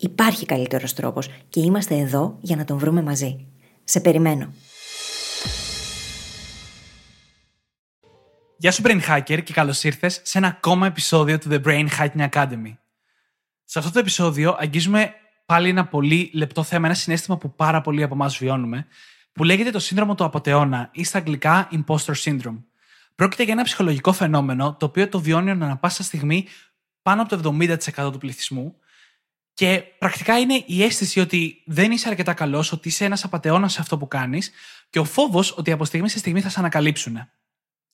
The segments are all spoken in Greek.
Υπάρχει καλύτερος τρόπος και είμαστε εδώ για να τον βρούμε μαζί. Σε περιμένω. Γεια σου Brain Hacker και καλώς ήρθες σε ένα ακόμα επεισόδιο του The Brain Hacking Academy. Σε αυτό το επεισόδιο αγγίζουμε πάλι ένα πολύ λεπτό θέμα, ένα συνέστημα που πάρα πολλοί από εμάς βιώνουμε, που λέγεται το σύνδρομο του αποτεώνα ή στα αγγλικά imposter syndrome. Πρόκειται για ένα ψυχολογικό φαινόμενο το οποίο το βιώνει ανα πάσα στιγμή πάνω από το 70% του πληθυσμού και πρακτικά είναι η αίσθηση ότι δεν είσαι αρκετά καλός, ότι είσαι ένας απαταιώνας σε αυτό που κάνεις και ο φόβος ότι από στιγμή σε στιγμή θα σε ανακαλύψουν.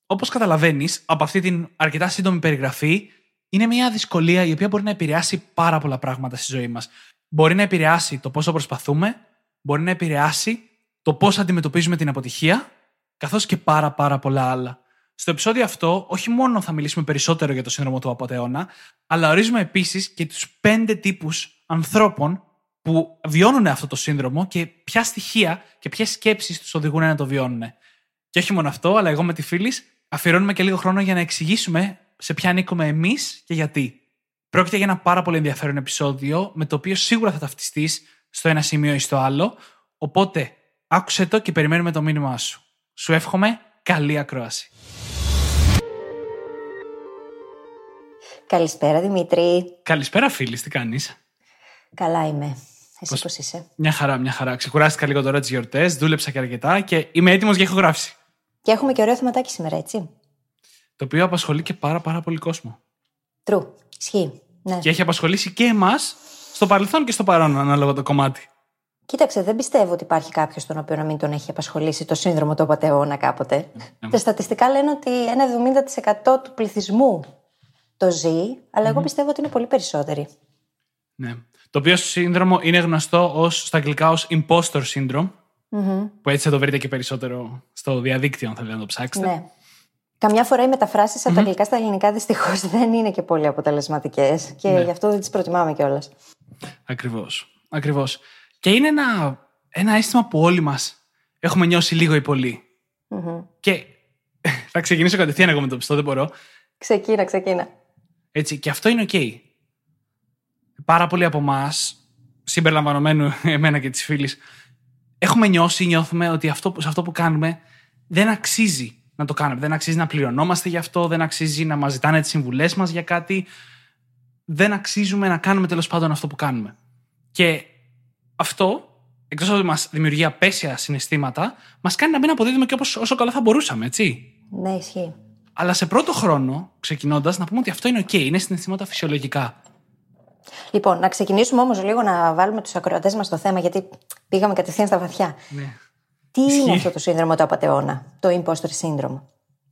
Όπως καταλαβαίνεις από αυτή την αρκετά σύντομη περιγραφή, είναι μια δυσκολία η οποία μπορεί να επηρεάσει πάρα πολλά πράγματα στη ζωή μας. Μπορεί να επηρεάσει το πόσο προσπαθούμε, μπορεί να επηρεάσει το πώς αντιμετωπίζουμε την αποτυχία, καθώς και πάρα πάρα πολλά άλλα. Στο επεισόδιο αυτό, όχι μόνο θα μιλήσουμε περισσότερο για το σύνδρομο του απαταιώνα, αλλά ορίζουμε επίσης και τους πέντε τύπους ανθρώπων που βιώνουν αυτό το σύνδρομο και ποια στοιχεία και ποιες σκέψεις τους οδηγούν να το βιώνουν. Και όχι μόνο αυτό, αλλά εγώ με τη φίλη αφιερώνουμε και λίγο χρόνο για να εξηγήσουμε σε ποια ανήκουμε εμείς και γιατί. Πρόκειται για ένα πάρα πολύ ενδιαφέρον επεισόδιο, με το οποίο σίγουρα θα ταυτιστείς στο ένα σημείο ή στο άλλο. Οπότε άκουσε το και περιμένουμε το μήνυμά σου. Σου εύχομαι καλή ακρόαση. Καλησπέρα Δημήτρη. Καλησπέρα φίλης, τι κάνεις; Καλά είμαι. Εσύ πώ είσαι; Μια χαρά, μια χαρά. Ξεκουράστηκα λίγο τώρα τις γιορτές, δούλεψα και αρκετά και είμαι έτοιμος για ηχογράφηση. Και έχουμε και ωραίο θεματάκι σήμερα, έτσι. Το οποίο απασχολεί και πάρα, πάρα πολύ κόσμο. True. Ισχύει. Ναι. Και έχει απασχολήσει και εμάς στο παρελθόν και στο παρόν, ανάλογα το κομμάτι. Κοίταξε, δεν πιστεύω ότι υπάρχει κάποιος τον οποίο να μην τον έχει απασχολήσει το σύνδρομο του απαταιώνα κάποτε. Ναι. Τα στατιστικά λένε ότι ένα 70% του πληθυσμού το ζει, αλλά εγώ πιστεύω ότι είναι πολύ περισσότεροι. Ναι. Το οποίο σύνδρομο είναι γνωστό ως, στα αγγλικά ως impostor syndrome. Που έτσι θα το βρείτε και περισσότερο στο διαδίκτυο, αν θέλετε να το ψάξετε. Ναι. Καμιά φορά οι μεταφράσεις από τα αγγλικά στα ελληνικά δυστυχώς δεν είναι και πολύ αποτελεσματικές και ναι. γι' αυτό δεν τις προτιμάμε κιόλας. Ακριβώς. Ακριβώς. Και είναι ένα, ένα αίσθημα που όλοι μας έχουμε νιώσει λίγο ή πολύ. Και θα ξεκινήσω κατευθείαν εγώ με το πιστό, δεν μπορώ. Ξεκίνα, ξεκίνα. Έτσι, και αυτό είναι OK πάρα πολλοί από εμάς, συμπεριλαμβανομένου εμένα και της φίλης, έχουμε νιώσει, νιώθουμε ότι αυτό, σε αυτό που κάνουμε δεν αξίζει να το κάνουμε. Δεν αξίζει να πληρωνόμαστε γι' αυτό, δεν αξίζει να μας ζητάνε τις συμβουλές μας για κάτι. Δεν αξίζουμε να κάνουμε τέλος πάντων αυτό που κάνουμε. Και αυτό, εκτός από ότι μας δημιουργεί απέσια συναισθήματα, μας κάνει να μην αποδίδουμε και όπως, όσο καλά θα μπορούσαμε, έτσι. Ναι, ισχύει. Αλλά σε πρώτο χρόνο, ξεκινώντας, να πούμε ότι αυτό είναι OK, είναι συναισθήματα φυσιολογικά. Λοιπόν, να ξεκινήσουμε όμως λίγο να βάλουμε τους ακροατές μας στο θέμα, γιατί πήγαμε κατευθείαν στα βαθιά. Ναι. Τι είναι αυτό το σύνδρομο του απαταιώνα, το imposter syndrome;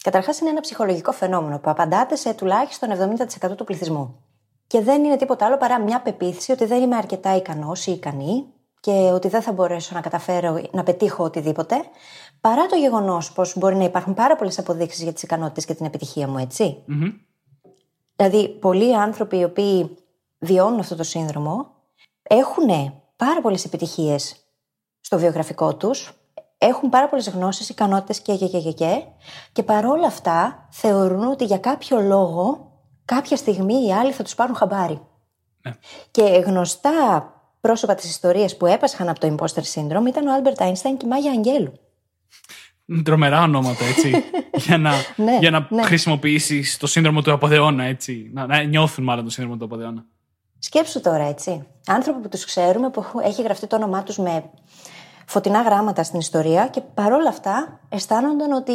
Καταρχάς, είναι ένα ψυχολογικό φαινόμενο που απαντάται σε τουλάχιστον 70% του πληθυσμού. Και δεν είναι τίποτα άλλο παρά μια πεποίθηση ότι δεν είμαι αρκετά ικανός ή ικανή, και ότι δεν θα μπορέσω να καταφέρω να πετύχω οτιδήποτε, παρά το γεγονός πως μπορεί να υπάρχουν πάρα πολλές αποδείξεις για τις ικανότητες και την επιτυχία μου, ετσι Δηλαδή, πολλοί άνθρωποι οι οποίοι βιώνουν αυτό το σύνδρομο έχουν πάρα πολλές επιτυχίες στο βιογραφικό τους, έχουν πάρα πολλές γνώσεις, ικανότητες και, και, και, και, και, και παρόλα αυτά θεωρούν ότι για κάποιο λόγο κάποια στιγμή οι άλλοι θα τους πάρουν χαμπάρι. Ναι. Και γνωστά πρόσωπα της ιστορίας που έπασχαν από το imposter syndrome ήταν ο Άλμπερτ Einstein και η Μάγια Αγγέλου. Τρομερά ονόματα, έτσι. για να, Ναι, για να ναι. χρησιμοποιήσεις το σύνδρομο του απατεώνα, έτσι. Να, να νιώθουν μάλλον το σύνδρομο του απατεώνα. Σκέψου τώρα, έτσι. Άνθρωποι που τους ξέρουμε, που έχει γραφτεί το όνομά τους με φωτεινά γράμματα στην ιστορία και παρόλα αυτά αισθάνονταν ότι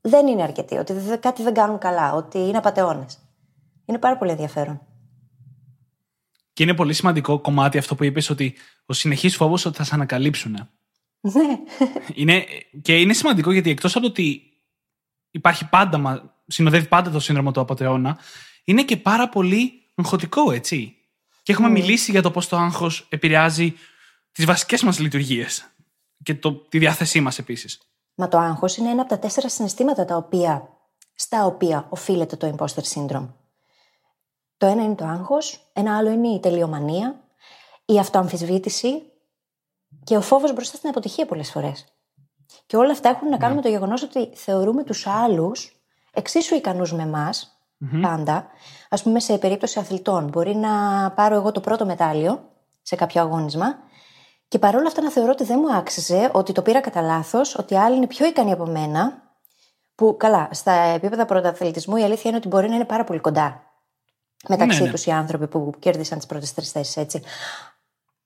δεν είναι αρκετοί, ότι δε- κάτι δεν κάνουν καλά, ότι είναι απαταιώνες. Είναι πάρα πολύ ενδιαφέρον. Και είναι πολύ σημαντικό κομμάτι αυτό που είπες ότι ο συνεχής φόβος ότι θα σε ανακαλύψουν. Ναι. Είναι, και είναι σημαντικό γιατί εκτός από το ότι υπάρχει πάντα, μα- συνοδεύει πάντα το σύνδρομο του απαταιώνα, είναι και πάρα πολύ αγχωτικό, έτσι. Και έχουμε μιλήσει για το πώς το άγχος επηρεάζει τις βασικές μας λειτουργίες. Και το, τη διάθεσή μας επίσης. Μα το άγχος είναι ένα από τα τέσσερα συναισθήματα τα οποία, στα οποία οφείλεται το imposter syndrome. Το ένα είναι το άγχος, ένα άλλο είναι η τελειομανία, η αυτοαμφισβήτηση και ο φόβος μπροστά στην αποτυχία πολλές φορές. Και όλα αυτά έχουν να κάνουν με το γεγονός ότι θεωρούμε τους άλλους εξίσου ικανούς με εμάς, πάντα. Ας πούμε σε περίπτωση αθλητών μπορεί να πάρω εγώ το πρώτο μετάλλιο σε κάποιο αγώνισμα και παρόλα αυτά να θεωρώ ότι δεν μου άξιζε, ότι το πήρα κατά λάθος, ότι άλλοι είναι πιο ικανοί από μένα. Που καλά, στα επίπεδα πρωταθλητισμού η αλήθεια είναι ότι μπορεί να είναι πάρα πολύ κοντά μεταξύ Ναι, ναι. τους οι άνθρωποι που κέρδισαν τις πρώτες τρεις θέσεις, έτσι.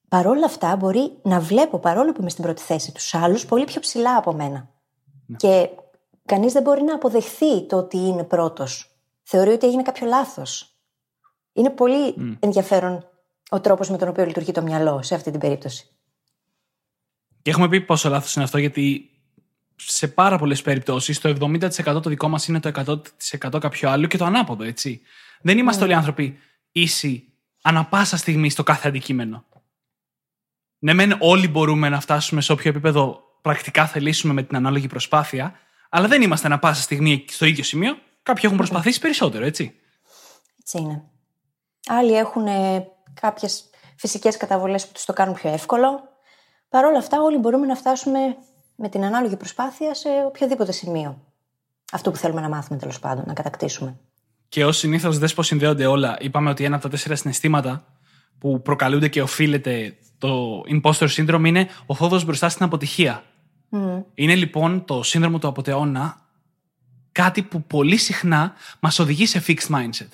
Παρόλα αυτά, μπορεί να βλέπω, παρόλο που είμαι στην πρώτη θέση, τους άλλους πολύ πιο ψηλά από μένα. Και κανείς δεν μπορεί να αποδεχθεί το ότι είναι πρώτος. Θεωρεί ότι έγινε κάποιο λάθος. Είναι πολύ ενδιαφέρον ο τρόπος με τον οποίο λειτουργεί το μυαλό σε αυτή την περίπτωση. Και έχουμε πει πόσο λάθος είναι αυτό, γιατί σε πάρα πολλές περιπτώσεις το 70% το δικό μας είναι το 100% κάποιο άλλο και το ανάποδο, έτσι. Δεν είμαστε όλοι άνθρωποι ίσοι ανα πάσα στιγμή στο κάθε αντικείμενο. Ναι, μεν όλοι μπορούμε να φτάσουμε σε όποιο επίπεδο πρακτικά θελήσουμε με την ανάλογη προσπάθεια, αλλά δεν είμαστε ανα πάσα στιγμή στο ίδιο σημείο. Κάποιοι έχουν προσπαθήσει περισσότερο, έτσι. Έτσι είναι. Άλλοι έχουν κάποιες φυσικές καταβολές που τους το κάνουν πιο εύκολο. Παρ' όλα αυτά, όλοι μπορούμε να φτάσουμε με την ανάλογη προσπάθεια σε οποιοδήποτε σημείο. Αυτό που θέλουμε να μάθουμε τέλος πάντων, να κατακτήσουμε. Και ως συνήθως, δες πώς συνδέονται όλα. Είπαμε ότι ένα από τα τέσσερα συναισθήματα που προκαλούνται και οφείλεται το imposter syndrome είναι ο φόβος μπροστά στην αποτυχία. Είναι λοιπόν το σύνδρομο του αποτεώνα κάτι που πολύ συχνά μας οδηγεί σε fixed mindset.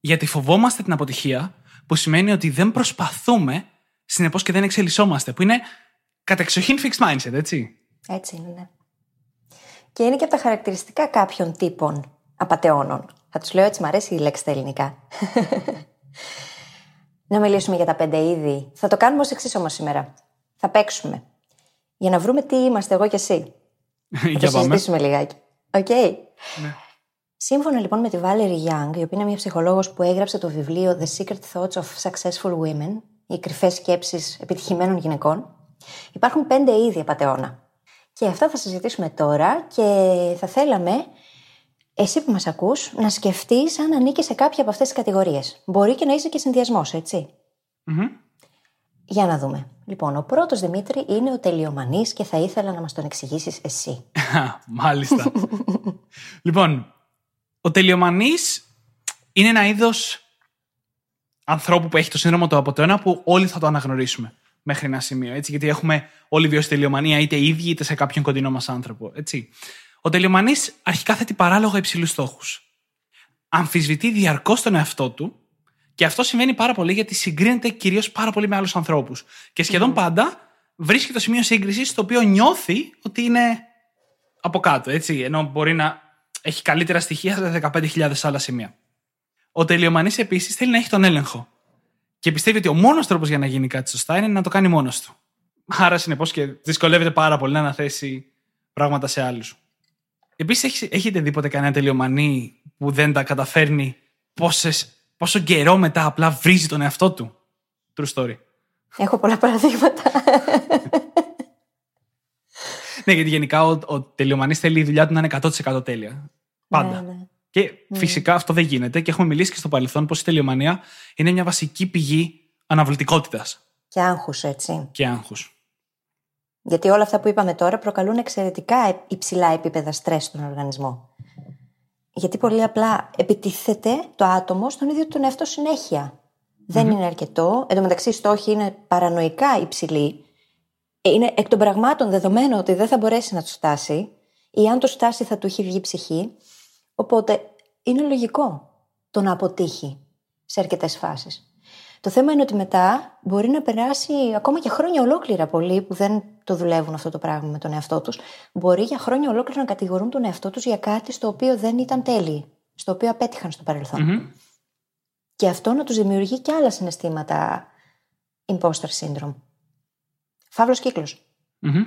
Γιατί φοβόμαστε την αποτυχία, που σημαίνει ότι δεν προσπαθούμε, συνεπώς και δεν εξελισσόμαστε, που είναι κατεξοχήν fixed mindset, έτσι. Έτσι είναι, ναι. Και είναι και από τα χαρακτηριστικά κάποιων τύπων απαταιώνων. Θα τους λέω έτσι, μου αρέσει η λέξη στα ελληνικά. να μιλήσουμε για τα πέντε είδη. Θα το κάνουμε ως εξής όμως σήμερα. Θα παίξουμε. Για να βρούμε τι είμαστε εγώ και εσύ. Θα Για το πάμε. συζητήσουμε λιγάκι. Οκ. Σύμφωνα λοιπόν με τη Valerie Young, η οποία είναι μια ψυχολόγος που έγραψε το βιβλίο The Secret Thoughts of Successful Women, οι κρυφές σκέψεις επιτυχημένων γυναικών, υπάρχουν πέντε είδη απατεώνα. Και αυτά θα συζητήσουμε τώρα και θα θέλαμε εσύ που μας ακούς να σκεφτείς αν ανήκει σε κάποια από αυτές τις κατηγορίες. Μπορεί και να είσαι και συνδυασμός, έτσι. Για να δούμε. Λοιπόν, ο πρώτος Δημήτρη είναι ο τελειομανής και θα ήθελα να μας τον εξηγήσεις εσύ. Μάλιστα. λοιπόν, ο τελειομανής είναι ένα είδος ανθρώπου που έχει το σύνδρομο του αποτεώνα που όλοι θα το αναγνωρίσουμε μέχρι ένα σημείο. Έτσι, γιατί έχουμε όλοι βιώσει τελειομανία είτε ίδιοι είτε σε κάποιον κοντινό μας άνθρωπο. Έτσι. Ο τελειομανής αρχικά θέτει παράλογα υψηλούς στόχους. Αμφισβητεί διαρκώς τον εαυτό του και αυτό συμβαίνει πάρα πολύ γιατί συγκρίνεται κυρίως πάρα πολύ με άλλους ανθρώπους. Και σχεδόν πάντα βρίσκει το σημείο σύγκρισης στο οποίο νιώθει ότι είναι από κάτω, έτσι. Ενώ μπορεί να έχει καλύτερα στοιχεία σε 15.000 άλλα σημεία. Ο τελειομανής επίσης θέλει να έχει τον έλεγχο. Και πιστεύει ότι ο μόνος τρόπος για να γίνει κάτι σωστά είναι να το κάνει μόνος του. Άρα, συνεπώς και δυσκολεύεται πάρα πολύ να αναθέσει πράγματα σε άλλους. Επίσης, έχετε δει ποτέ κανένα τελειομανή που δεν τα καταφέρνει πόσες, πόσο καιρό μετά απλά βρίζει τον εαυτό του. True story. Έχω πολλά παραδείγματα. ναι, γιατί γενικά ο, ο τελειομανής θέλει η δουλειά του να είναι 100% τέλεια. Πάντα. Ναι, ναι. Και φυσικά αυτό δεν γίνεται και έχουμε μιλήσει και στο παρελθόν πως η τελειομανία είναι μια βασική πηγή αναβλητικότητας Και άγχους, έτσι. και άγχου. Γιατί όλα αυτά που είπαμε τώρα προκαλούν εξαιρετικά ε- υψηλά επίπεδα στρες στον οργανισμό. Γιατί πολύ απλά επιτίθεται το άτομο στον ίδιο τον εαυτό συνέχεια. Δεν είναι αρκετό. Εν τω μεταξύ, οι στόχοι είναι παρανοϊκά υψηλοί. Ε, Είναι εκ των πραγμάτων δεδομένο ότι δεν θα μπορέσει να του φτάσει, ή αν του φτάσει θα του έχει βγει ψυχή. Οπότε είναι λογικό το να αποτύχει σε αρκετές φάσεις. Το θέμα είναι ότι μετά μπορεί να περάσει ακόμα και χρόνια ολόκληρα πολλοί που δεν το δουλεύουν αυτό το πράγμα με τον εαυτό τους. Μπορεί για χρόνια ολόκληρα να κατηγορούν τον εαυτό τους για κάτι στο οποίο δεν ήταν τέλειοι, στο οποίο απέτυχαν στο παρελθον Και αυτό να τους δημιουργεί και άλλα συναισθήματα imposter syndrome. Φαύλος κύκλος. Μμμ.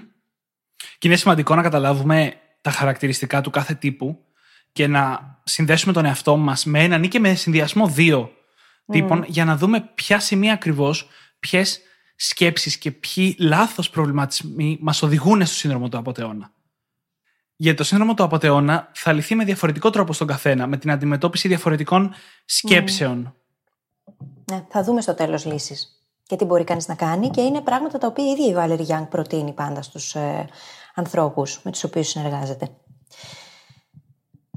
Και είναι σημαντικό να καταλάβουμε τα χαρακτηριστικά του κάθε τύπου και να συνδέσουμε τον εαυτό μας με έναν ή και με συνδυασμό δύο τύπων για να δούμε ποια σημεία ακριβώς, ποιες σκέψεις και ποιοι λάθος προβληματισμοί μας οδηγούν στο σύνδρομο του απαταιώνα. Γιατί το σύνδρομο του απαταιώνα θα λυθεί με διαφορετικό τρόπο στον καθένα, με την αντιμετώπιση διαφορετικών σκέψεων. Ναι, θα δούμε στο τέλος λύσεις. Και τι μπορεί κανείς να κάνει, και είναι πράγματα τα οποία η ίδια η Βάλερη Γιάνγκ προτείνει πάντα στους ε, ανθρώπους με τους οποίους συνεργάζεται.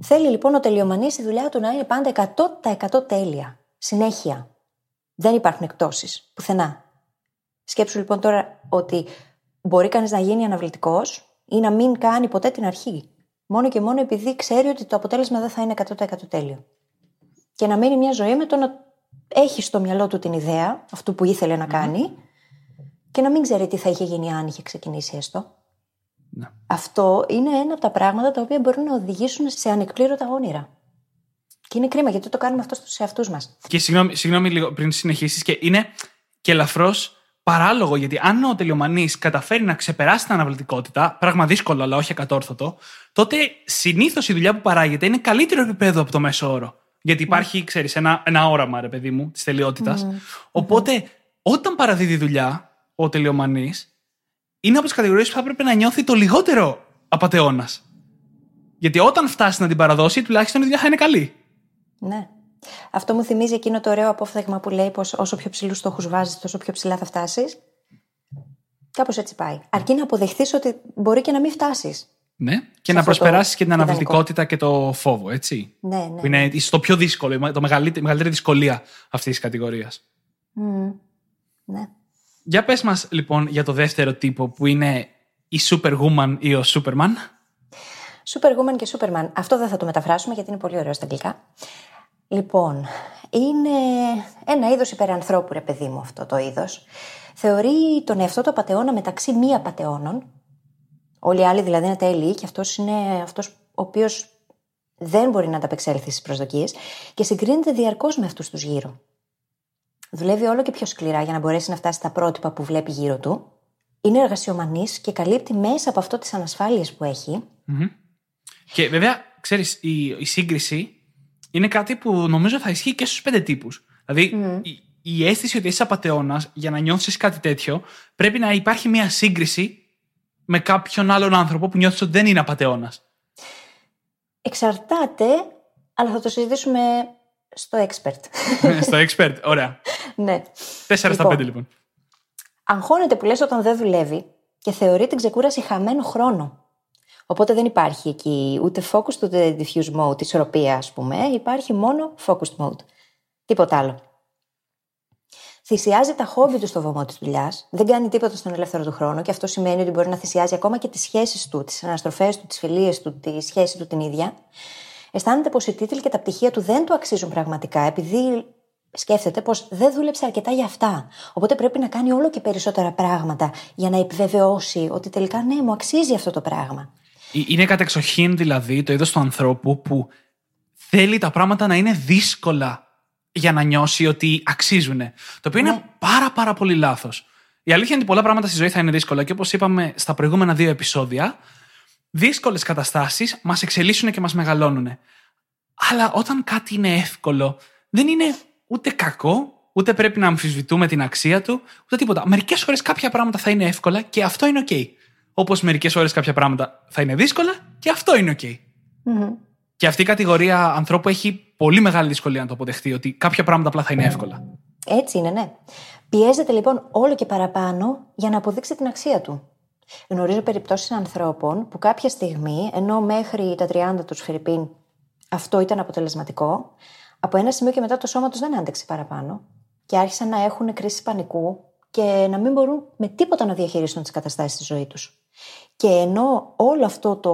Θέλει λοιπόν ο τελειομανής στη δουλειά του να είναι πάντα 100% τέλεια. Συνέχεια. Δεν υπάρχουν εκτόσει. Πουθενά. Σκέψου λοιπόν τώρα ότι μπορεί κανείς να γίνει αναβλητικός ή να μην κάνει ποτέ την αρχή. Μόνο και μόνο επειδή ξέρει ότι το αποτέλεσμα δεν θα είναι 100% τέλειο. Και να μείνει μια ζωή με το να έχεις στο μυαλό του την ιδέα, αυτού που ήθελε να κάνει, και να μην ξέρει τι θα είχε γίνει αν είχε ξεκινήσει έστω. Ναι. Αυτό είναι ένα από τα πράγματα τα οποία μπορούν να οδηγήσουν σε ανεκπλήρωτα όνειρα. Και είναι κρίμα γιατί το κάνουμε αυτό στους εαυτούς μας. Και συγγνώμη, συγγνώμη λίγο πριν συνεχίσεις, και είναι και ελαφρώς παράλογο γιατί αν ο τελειομανής καταφέρει να ξεπεράσει την αναβλητικότητα, πράγμα δύσκολο αλλά όχι ακατόρθωτο, τότε συνήθως η δουλειά που παράγεται είναι καλύτερο επίπεδο από το μέσο όρο. Γιατί υπάρχει, ξέρεις, ένα, ένα όραμα, ρε παιδί μου, της τελειότητας. Οπότε, όταν παραδίδει δουλειά ο τελειομανής, είναι από τις κατηγορίες που θα έπρεπε να νιώθει το λιγότερο απαταιώνας. Γιατί όταν φτάσει να την παραδώσει, τουλάχιστον η δουλειά θα είναι καλή. Ναι. Αυτό μου θυμίζει εκείνο το ωραίο απόφθεγμα που λέει πως όσο πιο ψηλούς στόχους βάζεις, τόσο πιο ψηλά θα φτάσεις. Κάπως έτσι πάει. Αρκεί να αποδεχθείς ότι μπορεί και να μην φτάσεις. Ναι. Και Σε να αυτό το προσπεράσεις και την ιδανικό. αναβλητικότητα και το φόβο, έτσι. Ναι, ναι. Που είναι ίσως το πιο δύσκολο, το μεγαλύτερη, μεγαλύτερη δυσκολία αυτής της κατηγορίας. Μμμ. Ναι. Για πες μας λοιπόν για το δεύτερο τύπο που είναι η Superwoman ή ο Superman. Superwoman και Superman. Αυτό δεν θα το μεταφράσουμε γιατί είναι πολύ ωραίο στα αγγλικά. Λοιπόν, είναι ένα είδος υπερανθρώπου, ρε παιδί μου, αυτό το είδος. Θεωρεί τον εαυτό του απαταιώνα μεταξύ μη απαταιώνων. Όλοι οι άλλοι δηλαδή είναι τέλειοι και αυτός είναι αυτός ο οποίος δεν μπορεί να ανταπεξέλθει στις προσδοκίες και συγκρίνεται διαρκώς με αυτούς τους γύρω. Δουλεύει όλο και πιο σκληρά για να μπορέσει να φτάσει στα πρότυπα που βλέπει γύρω του. Είναι εργασιομανής και καλύπτει μέσα από αυτό τις ανασφάλειες που έχει. Και βέβαια, ξέρεις, η, η σύγκριση είναι κάτι που νομίζω θα ισχύει και στους πέντε τύπους. Δηλαδή, η, η αίσθηση ότι είσαι απαταιώνας για να νιώσεις κάτι τέτοιο, πρέπει να υπάρχει μια σύγκριση με κάποιον άλλον άνθρωπο που νιώθεις ότι δεν είναι απαταιώνας. Εξαρτάται, αλλά θα το συζητήσουμε στο expert. Στο expert, ωραία. ναι. Τέσσερα στα Λοιπόν. πέντε λοιπόν. Αγχώνεται που λες όταν δεν δουλεύει και θεωρεί την ξεκούραση χαμένο χρόνο. Οπότε δεν υπάρχει εκεί ούτε focused ούτε diffuse mode, ισορροπία ας πούμε. Υπάρχει μόνο focused mode. Τίποτα άλλο. Θυσιάζει τα χόμπι του στο βωμό της δουλειάς, δεν κάνει τίποτα στον ελεύθερο του χρόνο και αυτό σημαίνει ότι μπορεί να θυσιάζει ακόμα και τις σχέσεις του, τις αναστροφές του, τις φιλίες του, τη σχέση του την ίδια. Αισθάνεται πως οι τίτλοι και τα πτυχία του δεν του αξίζουν πραγματικά, επειδή σκέφτεται πως δεν δούλεψε αρκετά για αυτά. Οπότε πρέπει να κάνει όλο και περισσότερα πράγματα για να επιβεβαιώσει ότι τελικά ναι, μου αξίζει αυτό το πράγμα. Ε, Είναι κατεξοχήν δηλαδή το είδος του ανθρώπου που θέλει τα πράγματα να είναι δύσκολα για να νιώσει ότι αξίζουν. Το οποίο είναι πάρα πάρα πολύ λάθος. Η αλήθεια είναι ότι πολλά πράγματα στη ζωή θα είναι δύσκολα και όπως είπαμε στα προηγούμενα δύο επεισόδια, δύσκολες καταστάσεις μας εξελίσσουν και μας μεγαλώνουν. Αλλά όταν κάτι είναι εύκολο, δεν είναι ούτε κακό, ούτε πρέπει να αμφισβητούμε την αξία του, ούτε τίποτα. Μερικές φορές κάποια πράγματα θα είναι εύκολα και αυτό είναι OK. Όπως μερικές φορέ κάποια πράγματα θα είναι δύσκολα και αυτό είναι OK. Και αυτή η κατηγορία ανθρώπου έχει πολύ μεγάλη δυσκολία να το αποδεχτεί ότι κάποια πράγματα απλά θα είναι εύκολα. Έτσι είναι, ναι. Πιέζεται λοιπόν όλο και παραπάνω για να αποδείξει την αξία του. Γνωρίζω περιπτώσεις ανθρώπων που κάποια στιγμή, ενώ μέχρι τα 30 τους Φιρυπίν αυτό ήταν αποτελεσματικό, από ένα σημείο και μετά το σώμα τους δεν άντεξε παραπάνω και άρχισαν να έχουν κρίση πανικού και να μην μπορούν με τίποτα να διαχειριστούν τις καταστάσεις στη ζωή τους. Και ενώ όλο αυτό το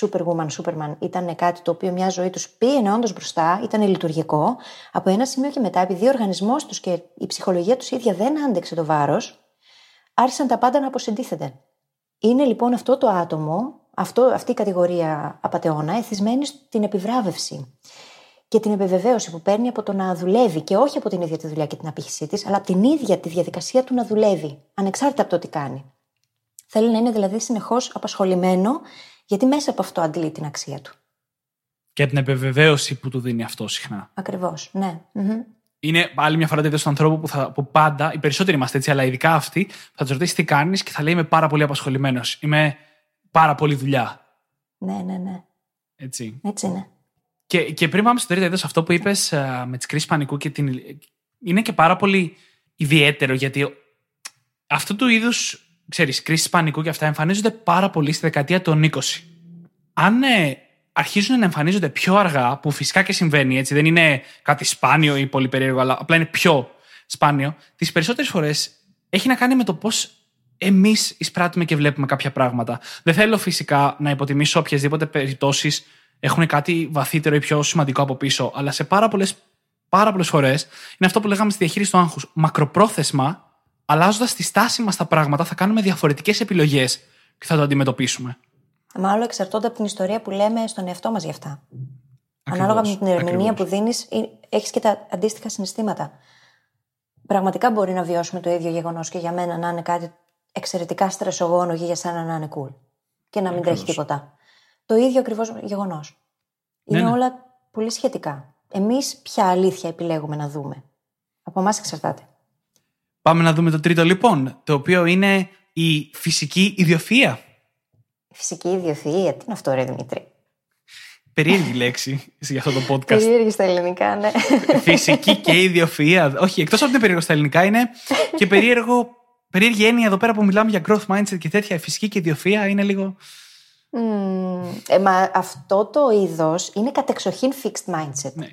Superwoman, Superman ήταν κάτι το οποίο μια ζωή τους πήγαινε όντως μπροστά, ήταν λειτουργικό, από ένα σημείο και μετά, επειδή ο οργανισμός τους και η ψυχολογία τους ίδια δεν άντεξε το βάρος, άρχισαν τα πάντα να αποσυντήθεται. Είναι λοιπόν αυτό το άτομο, αυτό, αυτή η κατηγορία απαταιώνα, εθισμένη στην επιβράβευση και την επιβεβαίωση που παίρνει από το να δουλεύει και όχι από την ίδια τη δουλειά και την απήχησή της, αλλά από την ίδια τη διαδικασία του να δουλεύει, ανεξάρτητα από το τι κάνει. Θέλει να είναι δηλαδή συνεχώς απασχολημένο, γιατί μέσα από αυτό αντλεί την αξία του. Και την επιβεβαίωση που του δίνει αυτό συχνά. Ακριβώς, ναι. Είναι άλλη μια φορά τέτοιος ανθρώπου που, θα, που πάντα, οι περισσότεροι είμαστε έτσι, αλλά ειδικά αυτοί, θα τους ρωτήσει τι κάνεις και θα λέει Είμαι πάρα πολύ απασχολημένος. Είμαι πάρα πολύ δουλειά. Ναι, ναι, ναι. Έτσι. Έτσι είναι. Και, και πριν πάμε στο τρίτο είδο, αυτό που είπες με τι κρίσει πανικού και την. είναι και πάρα πολύ ιδιαίτερο γιατί αυτού του είδους ξέρεις, κρίσεις πανικού και αυτά εμφανίζονται πάρα πολύ στη δεκαετία των 20. Αν ε, αρχίζουν να εμφανίζονται πιο αργά, που φυσικά και συμβαίνει, έτσι, δεν είναι κάτι σπάνιο ή πολύ περίεργο, αλλά απλά είναι πιο σπάνιο, τις περισσότερες φορές έχει να κάνει με το πώς εμείς εισπράττουμε και βλέπουμε κάποια πράγματα. Δεν θέλω φυσικά να υποτιμήσω οποιασδήποτε περιπτώσεις έχουν κάτι βαθύτερο ή πιο σημαντικό από πίσω, αλλά σε πάρα πολλές πάρα πολλές φορές είναι αυτό που λέγαμε στη διαχείριση του άγχους. Μακροπρόθεσμα αλλάζοντας τη στάση μας στα πράγματα, θα κάνουμε διαφορετικές επιλογές και θα το αντιμετωπίσουμε. Μάλλον εξαρτώνται από την ιστορία που λέμε στον εαυτό μας γι' αυτά. Ακριβώς, Ανάλογα με την ερμηνεία που δίνεις, έχεις και τα αντίστοιχα συναισθήματα. Πραγματικά μπορεί να βιώσουμε το ίδιο γεγονός και για μένα να είναι κάτι εξαιρετικά στρεσογόνο και για σένα να είναι cool. Και να μην τρέχει τίποτα. Το ίδιο ακριβώς γεγονός. Είναι ναι, ναι. όλα πολύ σχετικά. Εμείς ποια αλήθεια επιλέγουμε να δούμε; Από εμάς εξαρτάται. Πάμε να δούμε το τρίτο λοιπόν, το οποίο είναι η φυσική ιδιοφυΐα. Φυσική ιδιοφυΐα, τι είναι αυτό ρε Δημήτρη; Περίεργη λέξη για αυτό το podcast. Περίεργη στα ελληνικά, ναι. Φυσική και ιδιοφυΐα. Όχι, εκτός από την περίεργο στα ελληνικά είναι και περίεργο, περίεργη έννοια εδώ πέρα που μιλάμε για growth mindset και τέτοια. φυσική και ιδιοφυΐα είναι λίγο... Mm, ε, μα αυτό το είδος είναι κατεξοχήν fixed mindset. Ναι,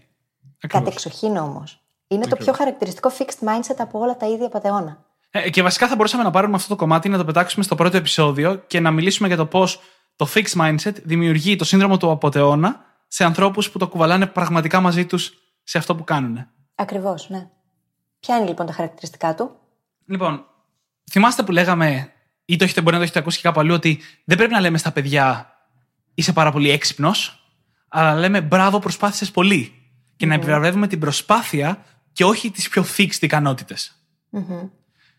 κατεξοχήν όμως. Είναι το πιο χαρακτηριστικό fixed mindset από όλα τα ίδια πατεώνα. Ε, και βασικά θα μπορούσαμε να πάρουμε αυτό το κομμάτι, να το πετάξουμε στο πρώτο επεισόδιο και να μιλήσουμε για το πώς το fixed mindset δημιουργεί το σύνδρομο του απατεώνα σε ανθρώπους που το κουβαλάνε πραγματικά μαζί τους σε αυτό που κάνουν. Ακριβώς, ναι. Ποια είναι λοιπόν τα χαρακτηριστικά του; Λοιπόν, θυμάστε που λέγαμε, ή το έχετε, μπορεί να το έχετε ακούσει και κάπου αλλού, ότι δεν πρέπει να λέμε στα παιδιά είσαι πάρα πολύ έξυπνος, αλλά λέμε μπράβο, προσπάθησες πολύ. Και να επιβραβεύουμε την προσπάθεια και όχι τις πιο fixed ικανότητες. Mm-hmm.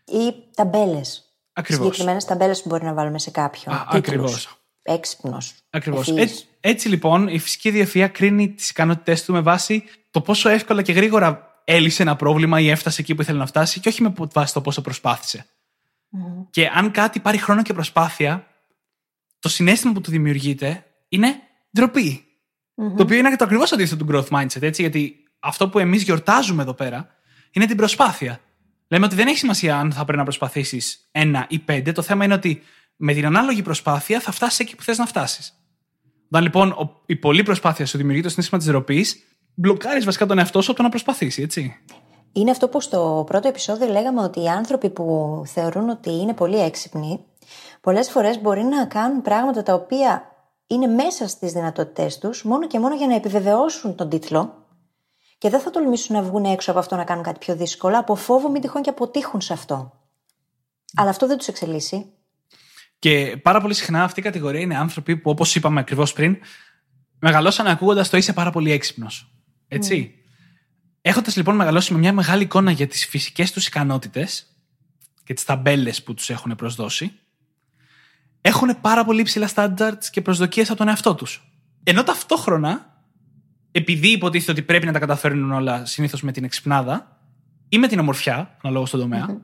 Ή ταμπέλες. Ακριβώς. Συγκεκριμένες ταμπέλες που μπορεί να βάλουμε σε κάποιον. Ακριβώς. Έξυπνος. Ακριβώς. Έτσι, έτσι λοιπόν η φυσική διαφία κρίνει τις ικανότητές του με βάση το πόσο εύκολα και γρήγορα έλυσε ένα πρόβλημα ή έφτασε εκεί που ήθελε να φτάσει και όχι με βάση το πόσο προσπάθησε. Mm-hmm. Και αν κάτι πάρει χρόνο και προσπάθεια, το συνέστημα που του δημιουργείται είναι ντροπή. Mm-hmm. Το οποίο είναι και το ακριβώς αντίθετο του growth mindset, έτσι, γιατί αυτό που εμείς γιορτάζουμε εδώ πέρα είναι την προσπάθεια. Λέμε ότι δεν έχει σημασία αν θα πρέπει να προσπαθήσεις ένα ή πέντε. Το θέμα είναι ότι με την ανάλογη προσπάθεια θα φτάσεις εκεί που θες να φτάσεις. Όταν λοιπόν η πολλή προσπάθεια σου δημιουργεί το συνέστημα της ροπή, μπλοκάρεις βασικά τον εαυτό σου από το να προσπαθήσεις, έτσι. Είναι αυτό που στο πρώτο επεισόδιο λέγαμε ότι οι άνθρωποι που θεωρούν ότι είναι πολύ έξυπνοι, πολλές φορές μπορεί να κάνουν πράγματα τα οποία είναι μέσα στις δυνατότητές τους, μόνο και μόνο για να επιβεβαιώσουν τον τίτλο και δεν θα τολμήσουν να βγουν έξω από αυτό να κάνουν κάτι πιο δύσκολο, από φόβο μην τυχόν και αποτύχουν σε αυτό. Αλλά αυτό δεν τους εξελίσσει. Και πάρα πολύ συχνά αυτή η κατηγορία είναι άνθρωποι που, όπως είπαμε ακριβώς πριν, μεγαλώσαν ακούγοντας το είσαι πάρα πολύ έξυπνος. Έτσι. Mm. Έχοντας λοιπόν μεγαλώσει με μια μεγάλη εικόνα για τις φυσικές τους ικανότητες και τις ταμπέλες που τους έχουν προσδώσει, έχουν πάρα πολύ ψηλά standards και προσδοκίες από τον εαυτό τους. Ενώ ταυτόχρονα επειδή υποτίθεται ότι πρέπει να τα καταφέρνουν όλα συνήθως με την εξυπνάδα, ή με την ομορφιά, αναλόγως στον τομέα,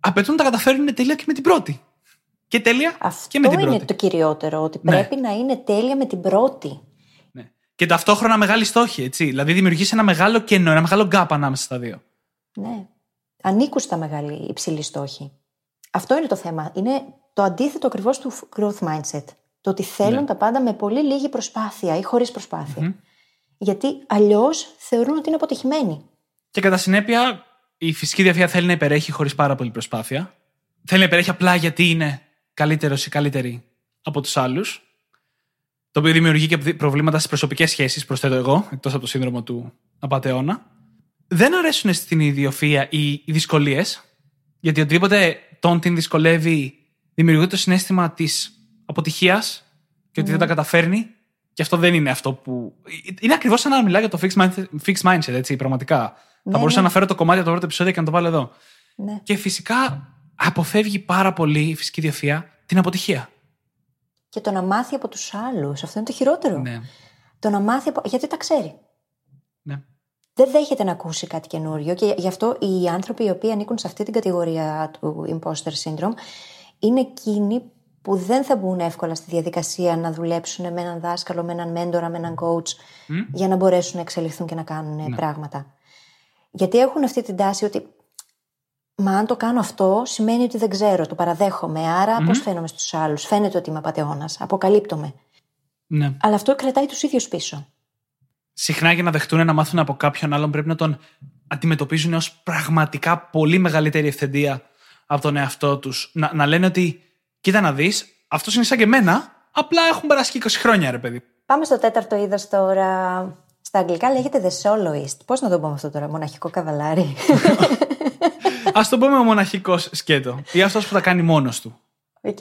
απαιτούν να τα καταφέρουν τέλεια και με την πρώτη. Και τέλεια Αυτό και με την είναι πρώτη. το κυριότερο, ότι Ναι. πρέπει να είναι τέλεια με την πρώτη. Ναι. Και ταυτόχρονα μεγάλη στόχη, έτσι. Δηλαδή δημιουργείς ένα μεγάλο κενό, ένα μεγάλο γκάπ ανάμεσα στα δύο. Ναι. Ανήκουν στα μεγάλη υψηλή στόχη. Αυτό είναι το θέμα. Είναι το αντίθετο ακριβώς του growth mindset. Το ότι θέλουν Ναι. τα πάντα με πολύ λίγη προσπάθεια ή χωρίς Γιατί αλλιώς θεωρούν ότι είναι αποτυχημένοι. Και κατά συνέπεια, η φυσική διαφορά θέλει να υπερέχει χωρίς πάρα πολύ προσπάθεια. Θέλει να υπερέχει απλά γιατί είναι καλύτερος ή καλύτερη από τους άλλους. Το οποίο δημιουργεί και προβλήματα στις προσωπικές σχέσεις, προσθέτω εγώ, εκτός από το σύνδρομο του απαταιώνα. Δεν αρέσουν στην ιδιοφία οι, οι δυσκολίες, γιατί οτιδήποτε τον την δυσκολεύει δημιουργεί το συνέστημα της αποτυχίας και ότι δεν τα καταφέρνει. Και αυτό δεν είναι αυτό που. Είναι ακριβώς σαν να μιλάει για το fixed mindset, fixed mindset έτσι, πραγματικά. Ναι, Θα μπορούσα ναι. να φέρω το κομμάτι από το πρώτο επεισόδιο και να το βάλω εδώ. Ναι. Και φυσικά αποφεύγει πάρα πολύ η φυσική ιδιοφία την αποτυχία. Και το να μάθει από τους άλλους. Αυτό είναι το χειρότερο. Ναι. Το να μάθει από. Γιατί τα ξέρει. ναι. Δεν δέχεται να ακούσει κάτι καινούριο και γι' αυτό οι άνθρωποι οι οποίοι ανήκουν σε αυτή την κατηγορία του imposter syndrome είναι εκείνοι που δεν θα μπουν εύκολα στη διαδικασία να δουλέψουν με έναν δάσκαλο, με έναν μέντορα, με έναν coach για να μπορέσουν να εξελιχθούν και να κάνουν πράγματα. Γιατί έχουν αυτή την τάση ότι Μα αν το κάνω αυτό, σημαίνει ότι δεν ξέρω, το παραδέχομαι. Άρα, πώς φαίνομαι στους άλλους; Φαίνεται ότι είμαι απαταιώνας. Αποκαλύπτομαι. ναι. Αλλά αυτό κρατάει τους ίδιους πίσω. Συχνά για να δεχτούν να μάθουν από κάποιον άλλον πρέπει να τον αντιμετωπίζουν ως πραγματικά πολύ μεγαλύτερη ευθεντία από τον εαυτό τους. Να, να λένε ότι, κοίτα να δεις, αυτός είναι σαν και εμένα, απλά έχουν περάσει και 20 χρόνια, ρε παιδί. Πάμε στο τέταρτο είδος τώρα. Στα αγγλικά λέγεται The Soloist. Πώς να το πούμε αυτό τώρα, μοναχικό καβαλάρη. Α το πούμε ο μοναχικός σκέτο. Ή αυτός που τα κάνει μόνος του. OK.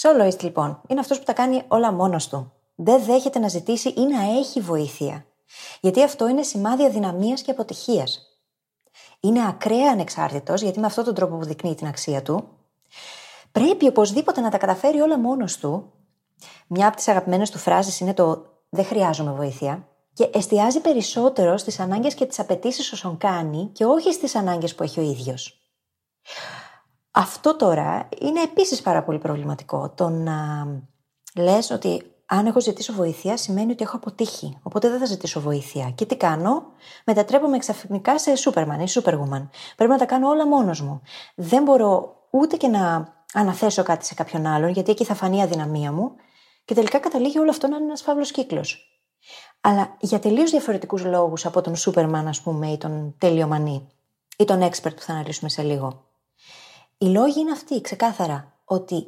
Soloist λοιπόν είναι αυτός που τα κάνει όλα μόνος του. Δεν δέχεται να ζητήσει ή να έχει βοήθεια. Γιατί αυτό είναι σημάδι αδυναμίας και αποτυχίας. Είναι ακραία ανεξάρτητος, γιατί με αυτόν τον τρόπο αποδεικνύει την αξία του. Πρέπει οπωσδήποτε να τα καταφέρει όλα μόνος του. Μια από τις αγαπημένες του φράσει είναι το Δεν χρειάζομαι βοήθεια. Και εστιάζει περισσότερο στις ανάγκες και τις απαιτήσεις όσων κάνει και όχι στις ανάγκες που έχει ο ίδιος. Αυτό τώρα είναι επίσης πάρα πολύ προβληματικό. Το να λες ότι αν έχω ζητήσω βοήθεια σημαίνει ότι έχω αποτύχει. Οπότε δεν θα ζητήσω βοήθεια. Και τι κάνω, μετατρέπομαι ξαφνικά σε Superman ή Superwoman. Πρέπει να τα κάνω όλα μόνος μου. Δεν μπορώ ούτε και να αναθέσω κάτι σε κάποιον άλλον, γιατί εκεί θα φανεί η αδυναμία μου. Και τελικά καταλήγει όλο αυτό να είναι ένας φαύλος κύκλος. Αλλά για τελείως διαφορετικούς λόγους από τον Superman, ας πούμε, ή τον τελειομανή, ή τον expert που θα αναλύσουμε σε λίγο. Οι λόγοι είναι αυτοί, ξεκάθαρα, ότι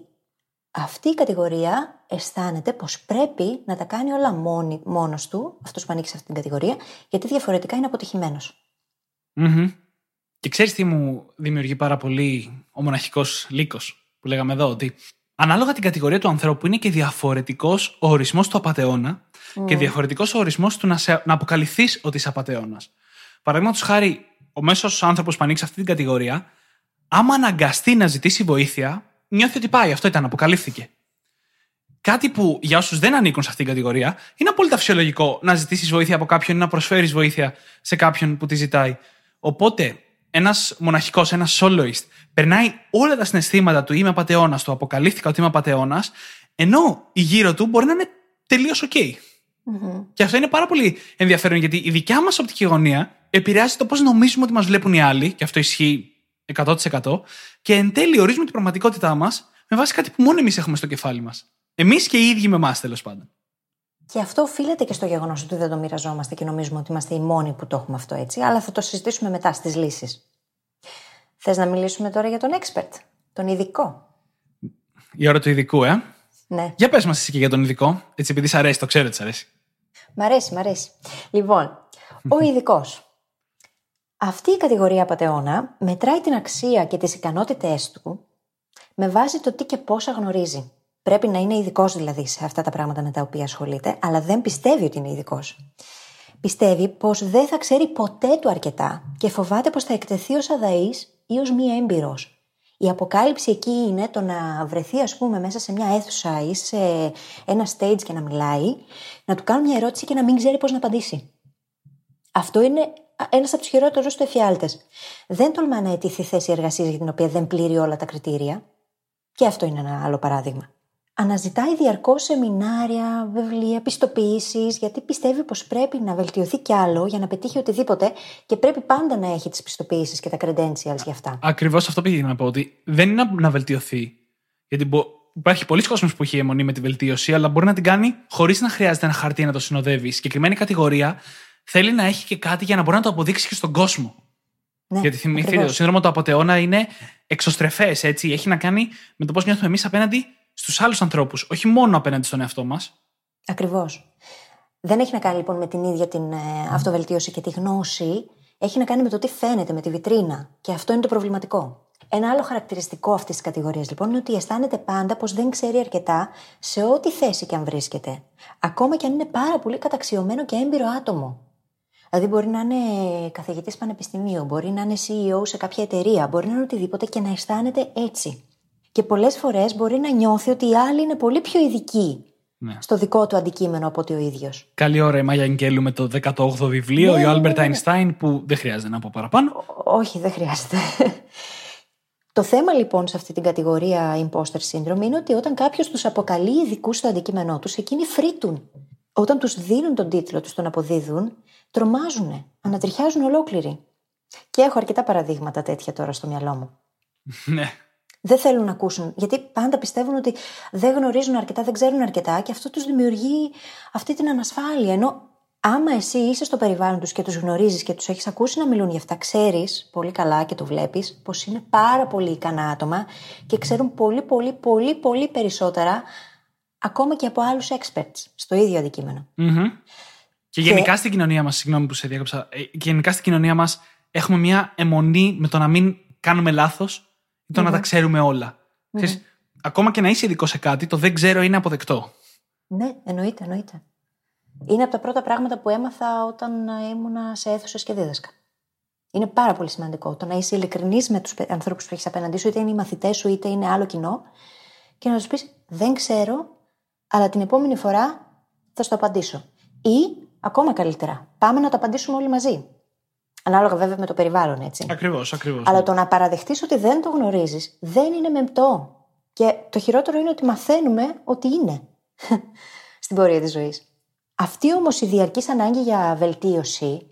αυτή η κατηγορία αισθάνεται πως πρέπει να τα κάνει όλα μόνη, μόνος του, αυτός που ανήκει σε αυτή την κατηγορία, γιατί διαφορετικά είναι αποτυχημένος. Μμμ. Και ξέρεις τι μου δημιουργεί πάρα πολύ ο μοναχικός λύκος που λέγαμε εδώ, ότι ανάλογα την κατηγορία του ανθρώπου είναι και διαφορετικός ο ορισμός του απαταιώνα και διαφορετικός ο ορισμός του να, σε, να αποκαλυφθείς ότι είσαι απαταιώνας. Παραδείγματος χάρη, ο μέσος άνθρωπος που ανήκει σε αυτή την κατηγορία, άμα αναγκαστεί να ζητήσει βοήθεια, νιώθει ότι πάει, αυτό ήταν, αποκαλύφθηκε. Κάτι που για όσους δεν ανήκουν σε αυτήν την κατηγορία είναι απόλυτα φυσιολογικό να ζητήσεις βοήθεια από κάποιον ή να προσφέρεις βοήθεια σε κάποιον που τη ζητάει. Οπότε, ένας μοναχικός, ένας soloist, περνάει όλα τα συναισθήματα του είμαι απαταιώνας, του αποκαλύφθηκα ότι είμαι απαταιώνας, ενώ η γύρω του μπορεί να είναι τελείως OK. Και αυτό είναι πάρα πολύ ενδιαφέρον γιατί η δικιά μας οπτική γωνία επηρεάζει το πώς νομίζουμε ότι μας βλέπουν οι άλλοι, και αυτό ισχύει 100%, και εν τέλει ορίζουμε την πραγματικότητά μας με βάση κάτι που μόνο εμείς έχουμε στο κεφάλι μας. Εμείς και οι ίδιοι με εμάς, τέλος πάντων. Και αυτό οφείλεται και στο γεγονός ότι δεν το μοιραζόμαστε και νομίζουμε ότι είμαστε οι μόνοι που το έχουμε αυτό έτσι, αλλά θα το συζητήσουμε μετά στις λύσεις. Θες να μιλήσουμε τώρα για τον expert, τον ειδικό; Η ώρα του ειδικού, ε; Ναι, Για πες μας εσύ και για τον ειδικό, έτσι επειδή σ' αρέσει, το ξέρω ότι σ' αρέσει. μ' αρέσει, μ' αρέσει. Λοιπόν, ο ειδικός. Αυτή η κατηγορία απαταιώνα μετράει την αξία και τις ικανότητές του με βάση το τι και πόσα γνωρίζει. Πρέπει να είναι ειδικός δηλαδή σε αυτά τα πράγματα με τα οποία ασχολείται, αλλά δεν πιστεύει ότι είναι ειδικός. Πιστεύει πως δεν θα ξέρει ποτέ του αρκετά και φοβάται πως θα εκτεθεί ως αδαής ή ως μη έμπειρος. Η αποκάλυψη εκεί είναι το να βρεθεί, ας πούμε, μέσα σε μια αίθουσα ή σε ένα stage και να μιλάει, να του κάνουν μια ερώτηση και να μην ξέρει πώς να απαντήσει. Αυτό είναι ένας από τους χειρότερους του εφιάλτε. Δεν τολμά να αιτηθεί θέση εργασίας για την οποία δεν πλήρει όλα τα κριτήρια. Και αυτό είναι ένα άλλο παράδειγμα. Αναζητάει διαρκώς σεμινάρια, βιβλία, πιστοποιήσει, γιατί πιστεύει πως πρέπει να βελτιωθεί κι άλλο για να πετύχει οτιδήποτε και πρέπει πάντα να έχει τις πιστοποιήσει και τα credentials για αυτά. Ακριβώς αυτό πήγα να πω. Ότι δεν είναι να βελτιωθεί. Γιατί υπάρχει πολλοί κόσμος που έχει αιμονή με τη βελτίωση, αλλά μπορεί να την κάνει χωρίς να χρειάζεται ένα χαρτί να το συνοδεύει. Η συγκεκριμένη κατηγορία θέλει να έχει και κάτι για να μπορεί να το αποδείξει και στον κόσμο. Ναι, Γιατί θυμηθείτε, το σύνδρομο του αποτεώνα είναι εξωστρεφές, έτσι. Έχει να κάνει με το πώς νιώθουμε εμείς απέναντι στους άλλους ανθρώπους, όχι μόνο απέναντι στον εαυτό μας. Ακριβώς. Δεν έχει να κάνει λοιπόν με την ίδια την ε, αυτοβελτίωση και τη γνώση. Έχει να κάνει με το τι φαίνεται, με τη βιτρίνα. Και αυτό είναι το προβληματικό. Ένα άλλο χαρακτηριστικό αυτής της κατηγορίας λοιπόν είναι ότι αισθάνεται πάντα πως δεν ξέρει αρκετά σε ό,τι θέση και αν βρίσκεται. Ακόμα και αν είναι πάρα πολύ καταξιωμένο και έμπειρο άτομο. Δηλαδή, μπορεί να είναι καθηγητής πανεπιστημίου, μπορεί να είναι CEO σε κάποια εταιρεία, μπορεί να είναι οτιδήποτε και να αισθάνεται έτσι. Και πολλές φορές μπορεί να νιώθει ότι οι άλλοι είναι πολύ πιο ειδικοί Ναι. στο δικό του αντικείμενο από ότι ο ίδιος. Καλή ώρα η Μάγια Αγγέλου με το 18ο βιβλίο, Ναι, ο ναι, Άλμπερτ ναι, ναι. Αϊνστάιν, που δεν χρειάζεται να πω παραπάνω. Όχι, δεν χρειάζεται. Το θέμα λοιπόν σε αυτή την κατηγορία imposter syndrome είναι ότι όταν κάποιος τους αποκαλεί ειδικούς στο αντικείμενό τους, εκείνοι φρίττουν. Όταν τους δίνουν τον τίτλο, τους τον αποδίδουν, τρομάζουν, ανατριχιάζουν ολόκληροι. Και έχω αρκετά παραδείγματα τέτοια τώρα στο μυαλό μου. ναι. Δεν θέλουν να ακούσουν, γιατί πάντα πιστεύουν ότι δεν γνωρίζουν αρκετά, δεν ξέρουν αρκετά και αυτό τους δημιουργεί αυτή την ανασφάλεια. Ενώ άμα εσύ είσαι στο περιβάλλον τους και τους γνωρίζεις και τους έχεις ακούσει να μιλούν γι' αυτά, ξέρεις πολύ καλά και το βλέπεις πως είναι πάρα πολύ ικανά άτομα και ξέρουν πολύ, πολύ, πολύ, πολύ περισσότερα ακόμα και από άλλους experts στο ίδιο αντικείμενο. Μμμ. Και γενικά στην κοινωνία μας, συγγνώμη που σε διάκοψα, ε, και γενικά στην κοινωνία μας έχουμε μια αιμονή με το να μην κάνουμε λάθος ή το να τα ξέρουμε όλα. Ξέρεις, ακόμα και να είσαι ειδικός σε κάτι, το δεν ξέρω είναι αποδεκτό. Ναι, εννοείται, εννοείται. Είναι από τα πρώτα πράγματα που έμαθα όταν ε, ήμουνα σε αίθουσες και δίδασκα. Είναι πάρα πολύ σημαντικό το να είσαι ειλικρινής με τους ανθρώπους που έχεις απέναντί σου, είτε είναι οι μαθητές σου, είτε είναι άλλο κοινό, και να τους πεις: Δεν ξέρω, αλλά την επόμενη φορά θα σου το απαντήσω. Ή, ακόμα καλύτερα, πάμε να το απαντήσουμε όλοι μαζί. Ανάλογα βέβαια με το περιβάλλον, έτσι. Ακριβώς, ακριβώς. Αλλά το να παραδεχτείς ότι δεν το γνωρίζεις δεν είναι μεμπτό. Και το χειρότερο είναι ότι μαθαίνουμε ότι είναι στην πορεία της ζωής. Αυτή όμως η διαρκής ανάγκη για βελτίωση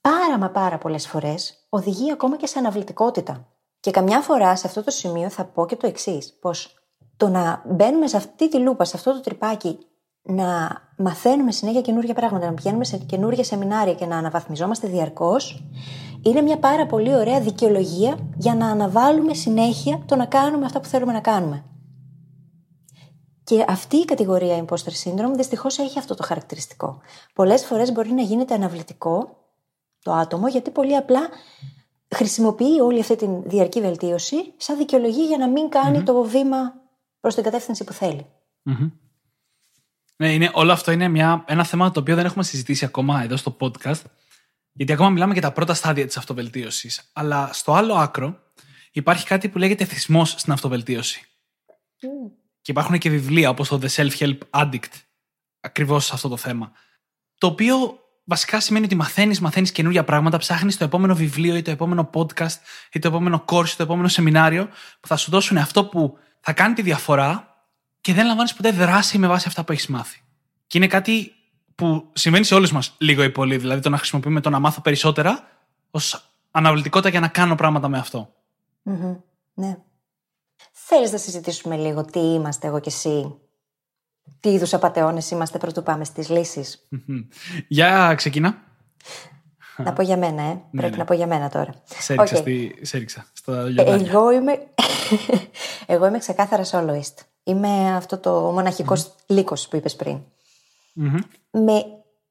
πάρα μα πάρα πολλές φορές οδηγεί ακόμα και σε αναβλητικότητα. Και καμιά φορά σε αυτό το σημείο θα πω και το εξής: Πως το να μπαίνουμε σε αυτή τη λούπα, σε αυτό το τρυπάκι, να μαθαίνουμε συνέχεια καινούργια πράγματα, να πηγαίνουμε σε καινούργια σεμινάρια και να αναβαθμιζόμαστε διαρκώς, είναι μια πάρα πολύ ωραία δικαιολογία για να αναβάλουμε συνέχεια το να κάνουμε αυτά που θέλουμε να κάνουμε. Και αυτή η κατηγορία imposter syndrome δυστυχώς έχει αυτό το χαρακτηριστικό. Πολλές φορές μπορεί να γίνεται αναβλητικό το άτομο γιατί πολύ απλά χρησιμοποιεί όλη αυτή τη διαρκή βελτίωση σαν δικαιολογία για να μην κανει το βήμα προς την κατεύθυνση που θέλει. Ναι, είναι, όλο αυτό είναι μια, ένα θέμα το οποίο δεν έχουμε συζητήσει ακόμα εδώ στο podcast. Γιατί ακόμα μιλάμε για τα πρώτα στάδια της αυτοβελτίωσης. Αλλά στο άλλο άκρο υπάρχει κάτι που λέγεται θυσμός στην αυτοβελτίωση. Και υπάρχουν και βιβλία όπως το The Self-Help Addict ακριβώς σε αυτό το θέμα. Το οποίο βασικά σημαίνει ότι μαθαίνεις, μαθαίνεις καινούργια πράγματα, ψάχνεις το επόμενο βιβλίο ή το επόμενο podcast ή το επόμενο course ή το επόμενο σεμινάριο που θα σου δώσουν αυτό που θα κάνει τη διαφορά και δεν λαμβάνεις ποτέ δράση με βάση αυτά που έχεις μάθει. Και είναι κάτι που συμβαίνει σε όλους μας λίγο ή πολύ. Δηλαδή το να χρησιμοποιούμε το να μάθω περισσότερα ως αναβλητικότητα για να κάνω πράγματα με αυτό. Μμμ, Ναι. Θέλεις να συζητήσουμε λίγο τι είμαστε εγώ και εσύ, τι είδους απαταιώνες είμαστε πρωτού πάμε στις λύσεις; Μμμ. Για ξεκινά. να πω για μένα, ε. Πρέπει ναι. να πω για μένα τώρα. Σε έριξα, Οκ. στη... σε έριξα στα λιοντάρια. Εγώ είμαι... εγώ είμαι ξεκάθαρα soloist. Είμαι αυτό το μοναχικός λύκος που είπες πριν. Μμμ. με,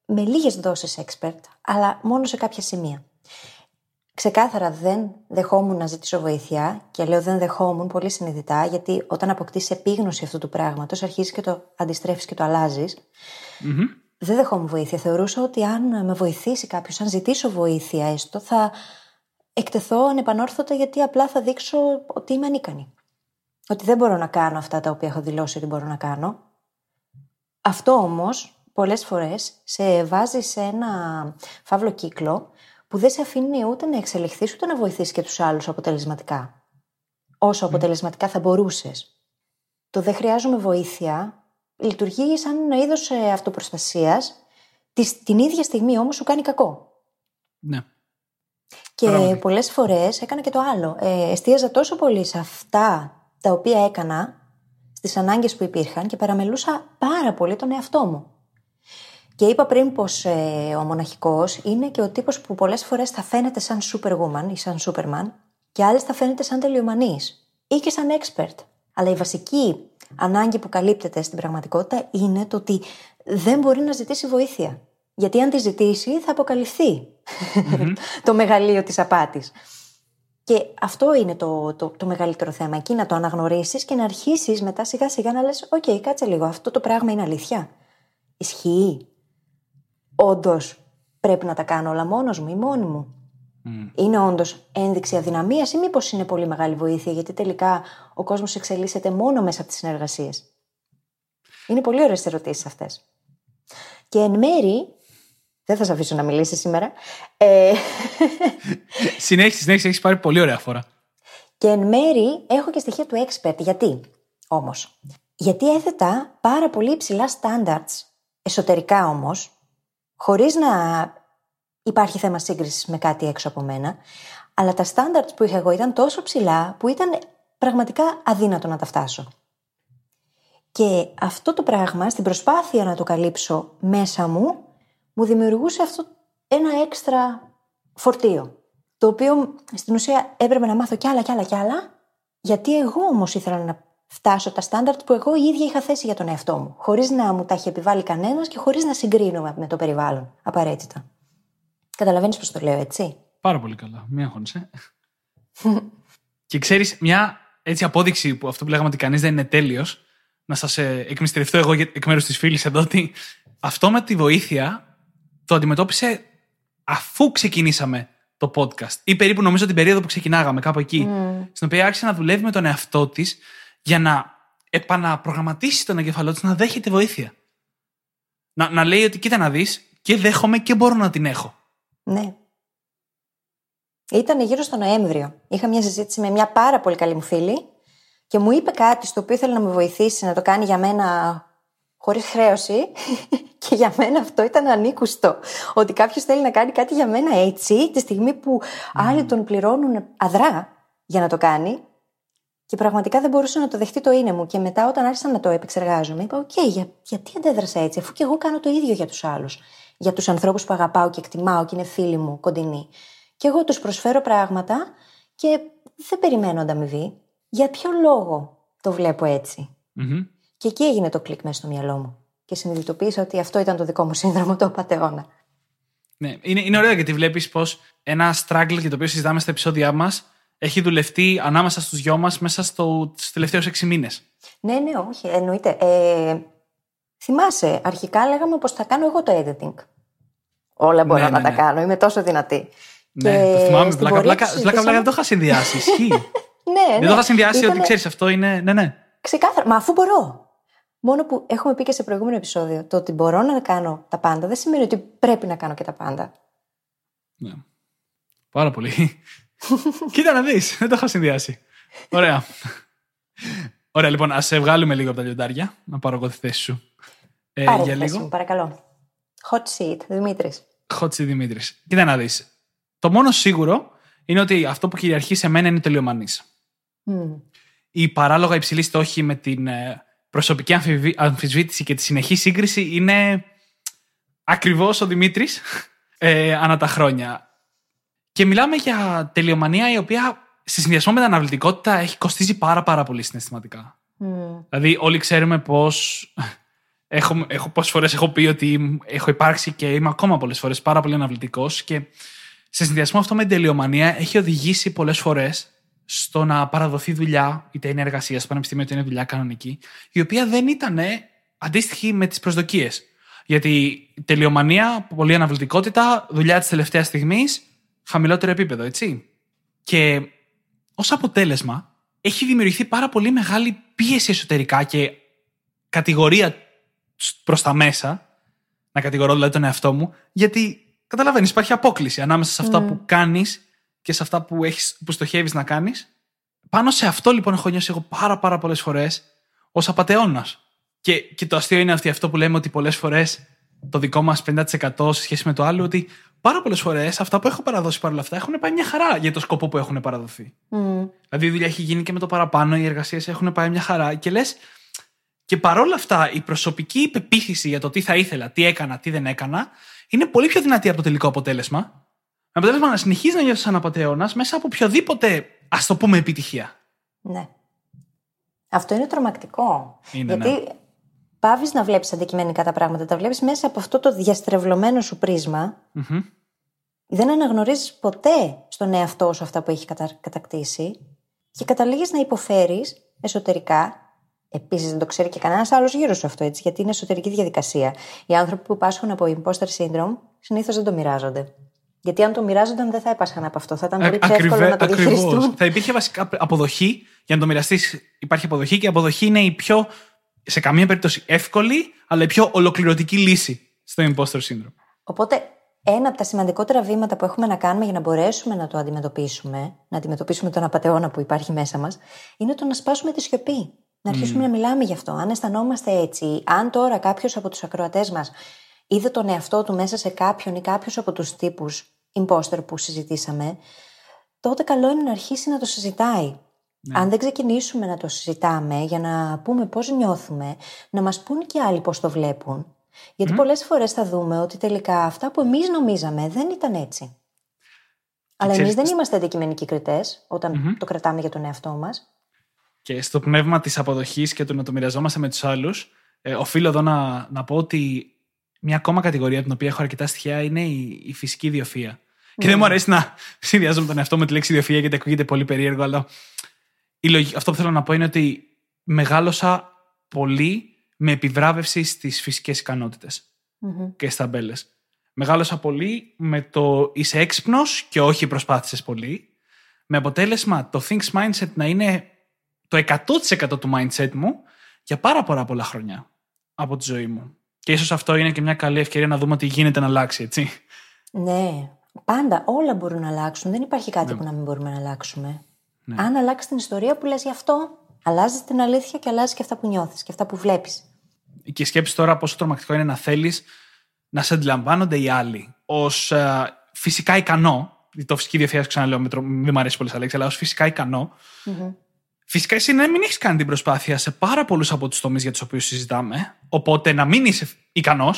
με λίγες δόσεις expert, αλλά μόνο σε κάποια σημεία. Ξεκάθαρα δεν δεχόμουν να ζητήσω βοήθεια και λέω δεν δεχόμουν πολύ συνειδητά γιατί όταν αποκτήσεις επίγνωση αυτού του πράγματος αρχίζεις και το αντιστρέφεις και το αλλάζεις. Μμμ. Δεν δεχόμουν βοήθεια. Θεωρούσα ότι αν με βοηθήσει κάποιος, αν ζητήσω βοήθεια έστω, θα εκτεθώ ανεπανόρθωτα γιατί απλά θα δείξω ότι είμαι ανίκανη. Ότι δεν μπορώ να κάνω αυτά τα οποία έχω δηλώσει ότι μπορώ να κάνω. Αυτό όμως πολλές φορές σε βάζει σε ένα φαύλο κύκλο που δεν σε αφήνει ούτε να εξελιχθείς ούτε να βοηθήσει και τους άλλους αποτελεσματικά. Όσο αποτελεσματικά θα μπορούσες. Το δεν χρειάζομαι βοήθεια λειτουργεί σαν ένα είδος αυτοπροστασίας, την ίδια στιγμή όμως σου κάνει κακό. Ναι. Και πολλές φορές έκανα και το άλλο. Ε, εστίαζα τόσο πολύ σε αυτά τα οποία έκανα, στις ανάγκες που υπήρχαν και παραμελούσα πάρα πολύ τον εαυτό μου. Και είπα πριν πως ε, ο μοναχικός είναι και ο τύπος που πολλές φορές θα φαίνεται σαν superwoman ή σαν superman και άλλες θα φαίνεται σαν τελειομανής ή και σαν expert. Αλλά η βασική ανάγκη που καλύπτεται στην πραγματικότητα είναι το ότι δεν μπορεί να ζητήσει βοήθεια. Γιατί αν τη ζητήσει θα αποκαλυφθεί το μεγαλείο της απάτης. Και αυτό είναι το, το, το μεγαλύτερο θέμα. Εκεί να το αναγνωρίσεις και να αρχίσεις μετά σιγά σιγά να λες «OK, okay, κάτσε λίγο, αυτό το πράγμα είναι αλήθεια. Ισχύει. Όντως πρέπει να τα κάνω όλα μόνος μου ή μόνη μου. Είναι όντως ένδειξη αδυναμίας ή μήπως είναι πολύ μεγάλη βοήθεια, γιατί τελικά ο κόσμος εξελίσσεται μόνο μέσα από τις συνεργασίες. Είναι πολύ ωραίες ερωτήσεις αυτές. Και εν μέρη. Δεν θα σε αφήσω να μιλήσεις σήμερα. Ε... συνέχισε, συνέχισε, έχεις πάρει πολύ ωραία φορά. Και εν μέρη έχω και στοιχεία του expert. Γιατί όμως; Γιατί έθετα πάρα πολύ υψηλά standards, εσωτερικά όμως, χωρίς να υπάρχει θέμα σύγκρισης με κάτι έξω από μένα. Αλλά τα standards που είχα εγώ ήταν τόσο ψηλά που ήταν πραγματικά αδύνατο να τα φτάσω. Και αυτό το πράγμα, στην προσπάθεια να το καλύψω μέσα μου, μου δημιουργούσε αυτό ένα έξτρα φορτίο. Το οποίο στην ουσία έπρεπε να μάθω κι άλλα κι άλλα κι άλλα, γιατί εγώ όμως ήθελα να φτάσω τα στάνταρτ που εγώ η ίδια είχα θέσει για τον εαυτό μου, χωρίς να μου τα έχει επιβάλει κανένας και χωρίς να συγκρίνω με το περιβάλλον απαραίτητα. Καταλαβαίνεις πώς το λέω, έτσι; Πάρα πολύ καλά. Μην αγχώνεσαι. και ξέρεις, μια έτσι απόδειξη που αυτό που λέγαμε ότι κανείς δεν είναι τέλειος, να σας ε, εκμυστηρευτώ εγώ εκ μέρους της φίλης εδώ ότι αυτό με τη βοήθεια το αντιμετώπισε αφού ξεκινήσαμε το podcast. Ή περίπου νομίζω την περίοδο που ξεκινάγαμε, κάπου εκεί. Mm. Στην οποία άρχισε να δουλεύει με τον εαυτό της για να επαναπρογραμματίσει τον εγκεφαλό της να δέχεται βοήθεια. Να, να λέει ότι κοίτα να δεις και δέχομαι και μπορώ να την έχω. Ναι. Ήταν γύρω στο Νοέμβριο. Είχα μια συζήτηση με μια πάρα πολύ καλή μου φίλη και μου είπε κάτι στο οποίο ήθελε να με βοηθήσει να το κάνει για μένα χωρίς χρέωση. και για μένα αυτό ήταν ανήκουστο. Ότι κάποιος θέλει να κάνει κάτι για μένα έτσι, τη στιγμή που άλλοι τον πληρώνουν αδρά για να το κάνει. Και πραγματικά δεν μπορούσε να το δεχτεί το είναι μου. Και μετά, όταν άρχισα να το επεξεργάζομαι, είπα: Οκ, για, γιατί αντέδρασα έτσι, αφού και εγώ κάνω το ίδιο για τους άλλους για τους ανθρώπους που αγαπάω και εκτιμάω και είναι φίλοι μου κοντινοί. Και εγώ τους προσφέρω πράγματα και δεν περιμένω ανταμοιβή. Για ποιο λόγο το βλέπω Και εκεί έγινε το κλικ μέσα στο μυαλό μου. Και συνειδητοποίησα ότι αυτό ήταν το δικό μου σύνδρομο του απαταιώνα. Ναι, είναι, είναι ωραίο γιατί βλέπεις πως ένα struggle για το οποίο συζητάμε στα επεισόδια μας έχει δουλευτεί ανάμεσα στους δυο μας μέσα στους τελευταίους έξι μήνες. Ναι, ναι, όχι, εννοείται. Ε, Θυμάσαι, αρχικά λέγαμε πως θα κάνω εγώ το editing. Όλα μπορώ ναι, να ναι, τα ναι. κάνω, είμαι τόσο δυνατή. Ναι, το θυμάμαι. Πλάκα, πλάκα, πλάκα, δεν το είχα συνδυάσει. Ισχύει. ναι, Δεν το είχα συνδυάσει ότι ξέρεις αυτό είναι. Ναι, ναι. Ξεκάθαρα. Μα αφού μπορώ. Μόνο που έχουμε πει και σε προηγούμενο επεισόδιο, το ότι μπορώ να κάνω τα πάντα δεν σημαίνει ότι πρέπει να κάνω και τα πάντα. Ναι. Πάρα πολύ. Κοίτα να δεις. Δεν το είχα συνδυάσει. Ωραία. Ωραία, λοιπόν, ας σε βγάλουμε λίγο από τα λιοντάρια. Να πάρω εγώ τη θέση σου. Ε, Πάρε για λίγο. Μου, παρακαλώ. Hot seat, Δημήτρης. Hot seat, Δημήτρης. Κοίτα να δεις. Το μόνο σίγουρο είναι ότι αυτό που κυριαρχεί σε μένα είναι τελειομανής. Mm. Η παράλογα υψηλή στόχη με την ε, προσωπική αμφισβήτηση και τη συνεχή σύγκριση είναι ακριβώς ο Δημήτρης ε, ανά τα χρόνια. Και μιλάμε για τελειομανία η οποία σε συνδυασμό με την αναβλητικότητα έχει κοστίζει πάρα πάρα πολύ συναισθηματικά. Mm. Δηλαδή όλοι ξέρουμε πως έχω, έχω πόσες φορές έχω πει ότι έχω υπάρξει και είμαι ακόμα πολλές φορές πάρα πολύ αναβλητικό και σε συνδυασμό αυτό με την τελειομανία έχει οδηγήσει πολλές φορές στο να παραδοθεί δουλειά, είτε είναι εργασία στο πανεπιστήμιο, είτε είναι δουλειά κανονική, η οποία δεν ήταν αντίστοιχη με τις προσδοκίες. Γιατί η τελειομανία, πολύ αναβλητικότητα, δουλειά της τελευταίας στιγμής, χαμηλότερο επίπεδο, έτσι. Και ως αποτέλεσμα, έχει δημιουργηθεί πάρα πολύ μεγάλη πίεση εσωτερικά και κατηγορία προς τα μέσα, να κατηγορώ δηλαδή τον εαυτό μου, γιατί Καταλαβαίνεις, υπάρχει απόκληση ανάμεσα σε αυτά που κάνεις και σε αυτά που, έχεις, που στοχεύεις να κάνεις. Πάνω σε αυτό λοιπόν έχω νιώσει εγώ πάρα, πάρα πολλές φορές ως απαταιώνας. Και, και το αστείο είναι αυτή, αυτό που λέμε ότι πολλές φορές το δικό μας 50% σε σχέση με το άλλο, ότι πάρα πολλές φορές αυτά που έχω παραδώσει παρόλα αυτά έχουν πάει μια χαρά για το σκοπό που έχουν παραδοθεί. Mm. Δηλαδή η δουλειά έχει γίνει και με το παραπάνω, οι εργασίες έχουν πάει μια χαρά και λες. Και παρόλα αυτά, η προσωπική υπεποίθηση για το τι θα ήθελα, τι έκανα, τι δεν έκανα, είναι πολύ πιο δυνατή από το τελικό αποτέλεσμα. Με αποτέλεσμα να συνεχίζει να νιώθεις σαν απαταιώνας μέσα από οποιοδήποτε, ας το πούμε, επιτυχία. Ναι. Αυτό είναι τρομακτικό. Είναι, Γιατί ναι. πάβεις να βλέπεις αντικειμενικά τα πράγματα. Τα βλέπεις μέσα από αυτό το διαστρεβλωμένο σου πρίσμα. Μμμ. Δεν αναγνωρίζεις ποτέ στον εαυτό σου αυτά που έχει κατα- κατακτήσει. Και καταλήγεις να υποφέρεις εσωτερικά. Επίσης, δεν το ξέρει και κανένας άλλος γύρω σου αυτό έτσι, γιατί είναι εσωτερική διαδικασία. Οι άνθρωποι που πάσχουν από imposter syndrome συνήθως δεν το μοιράζονται. Γιατί αν το μοιράζονταν, δεν θα έπασχαν από αυτό. Θα ήταν πολύ πιο εύκολο να το ακριβώς. διαχειριστούν. Θα υπήρχε βασικά αποδοχή. Για να το μοιραστείς, υπάρχει αποδοχή και η αποδοχή είναι η πιο, σε καμία περίπτωση, εύκολη, αλλά η πιο ολοκληρωτική λύση στο imposter syndrome. Οπότε, ένα από τα σημαντικότερα βήματα που έχουμε να κάνουμε για να μπορέσουμε να το αντιμετωπίσουμε, να αντιμετωπίσουμε τον απαταιώνα που υπάρχει μέσα μας, είναι το να σπάσουμε τη σιωπή. Να αρχίσουμε να μιλάμε γι' αυτό. Αν αισθανόμαστε έτσι, αν τώρα κάποιος από τους ακροατές μας είδε τον εαυτό του μέσα σε κάποιον ή κάποιου από τους τύπους imposter που συζητήσαμε, τότε καλό είναι να αρχίσει να το συζητάει. Αν δεν ξεκινήσουμε να το συζητάμε για να πούμε πώς νιώθουμε, να μας πούν και άλλοι πώς το βλέπουν. Γιατί πολλές φορές θα δούμε ότι τελικά αυτά που εμείς νομίζαμε δεν ήταν έτσι. Αλλά ξέρεις, εμείς δεν είμαστε αντικειμενικοί κριτές όταν το κρατάμε για τον εαυτό μας. Και στο πνεύμα της αποδοχής και του να το μοιραζόμαστε με τους άλλους, ε, οφείλω εδώ να, να πω ότι μια ακόμα κατηγορία την οποία έχω αρκετά στοιχεία είναι η, η φυσική ιδιοφία. Και δεν μου αρέσει να συνδυάζομαι τον εαυτό με τη λέξη ιδιοφία γιατί ακούγεται πολύ περίεργο, αλλά η λογική- αυτό που θέλω να πω είναι ότι μεγάλωσα πολύ με επιβράβευση στις φυσικές ικανότητες και στα μπέλε. Μεγάλωσα πολύ με το είσαι έξυπνος και όχι προσπάθησες πολύ. Με αποτέλεσμα το Things Mindset να είναι το 100% του mindset μου για πάρα πάρα πολλά χρόνια από τη ζωή μου. Και ίσως αυτό είναι και μια καλή ευκαιρία να δούμε τι γίνεται να αλλάξει, έτσι. Ναι, πάντα όλα μπορούν να αλλάξουν. Δεν υπάρχει κάτι που να μην μπορούμε να αλλάξουμε. Αν αλλάξει την ιστορία που λες γι' αυτό, αλλάζεις την αλήθεια και αλλάζεις και αυτά που νιώθεις και αυτά που βλέπεις. Και σκέψεις τώρα πόσο τρομακτικό είναι να θέλεις να σε αντιλαμβάνονται οι άλλοι ως φυσικά ικανό. Το φυσική διαφύγαση, ξαναλέω, με τρο- δεν μου αρέσει πολύ σαν λέξη, αλλά ως φυσικά ικανό. Φυσικά εσύ να μην έχεις κάνει την προσπάθεια σε πάρα πολλούς από τους τομείς για τους οποίους συζητάμε. Οπότε να μην είσαι ικανός,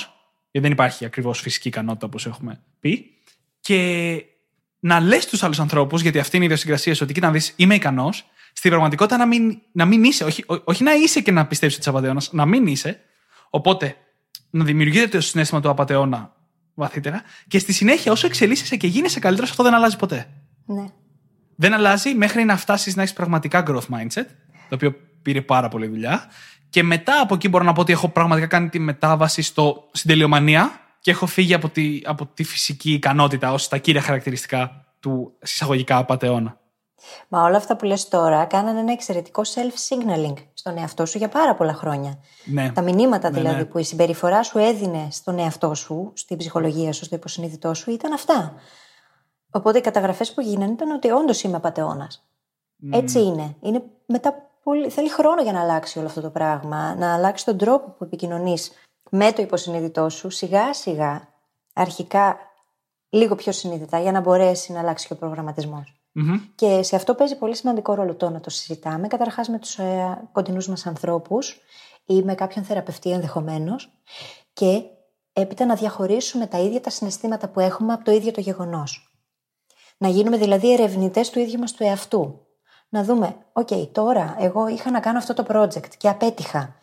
γιατί δεν υπάρχει ακριβώς φυσική ικανότητα όπως έχουμε πει. Και να λες στου άλλους ανθρώπους, γιατί αυτή είναι η ιδιοσυγκρασία σου, ότι κοίτα να δεις, είμαι ικανός. Στην πραγματικότητα να μην, να μην είσαι, όχι, ό- όχι να είσαι και να πιστεύει ότι είσαι απαταιώνας, να μην είσαι. Οπότε να δημιουργείται το συνέστημα του απαταιώνα βαθύτερα και στη συνέχεια όσο εξελίσσεσαι και γίνεσαι καλύτερος, αυτό δεν αλλάζει ποτέ. Ναι. Δεν αλλάζει μέχρι να φτάσεις να έχεις πραγματικά growth mindset, το οποίο πήρε πάρα πολύ δουλειά. Και μετά από εκεί μπορώ να πω ότι έχω πραγματικά κάνει τη μετάβαση στο, στην τελειομανία και έχω φύγει από τη, από τη φυσική ικανότητα ως τα κύρια χαρακτηριστικά του συσσαγωγικά απαταιώνα. Μα όλα αυτά που λες τώρα κάνανε ένα εξαιρετικό self-signaling στον εαυτό σου για πάρα πολλά χρόνια. Ναι. Τα μηνύματα Ναι, δηλαδή ναι. που η συμπεριφορά σου έδινε στον εαυτό σου, στην ψυχολογία σου, στο υποσυνείδητό σου, ήταν αυτά. Οπότε οι καταγραφές που γίνανε ήταν ότι όντως είμαι απαταιώνας. Έτσι είναι. είναι μετά πολύ... Θέλει χρόνο για να αλλάξει όλο αυτό το πράγμα, να αλλάξει τον τρόπο που επικοινωνείς με το υποσυνείδητό σου, σιγά σιγά, αρχικά λίγο πιο συνείδητα, για να μπορέσει να αλλάξει και ο προγραμματισμός. Μμμ. Και σε αυτό παίζει πολύ σημαντικό ρόλο το να το συζητάμε, καταρχάς με τους ε, κοντινούς μας ανθρώπους ή με κάποιον θεραπευτή ενδεχομένως, και έπειτα να διαχωρίσουμε τα ίδια τα συναισθήματα που έχουμε από το ίδιο το γεγονός. Να γίνουμε δηλαδή ερευνητές του ίδιου μας του εαυτού. Να δούμε, OK, τώρα εγώ είχα να κάνω αυτό το project και απέτυχα.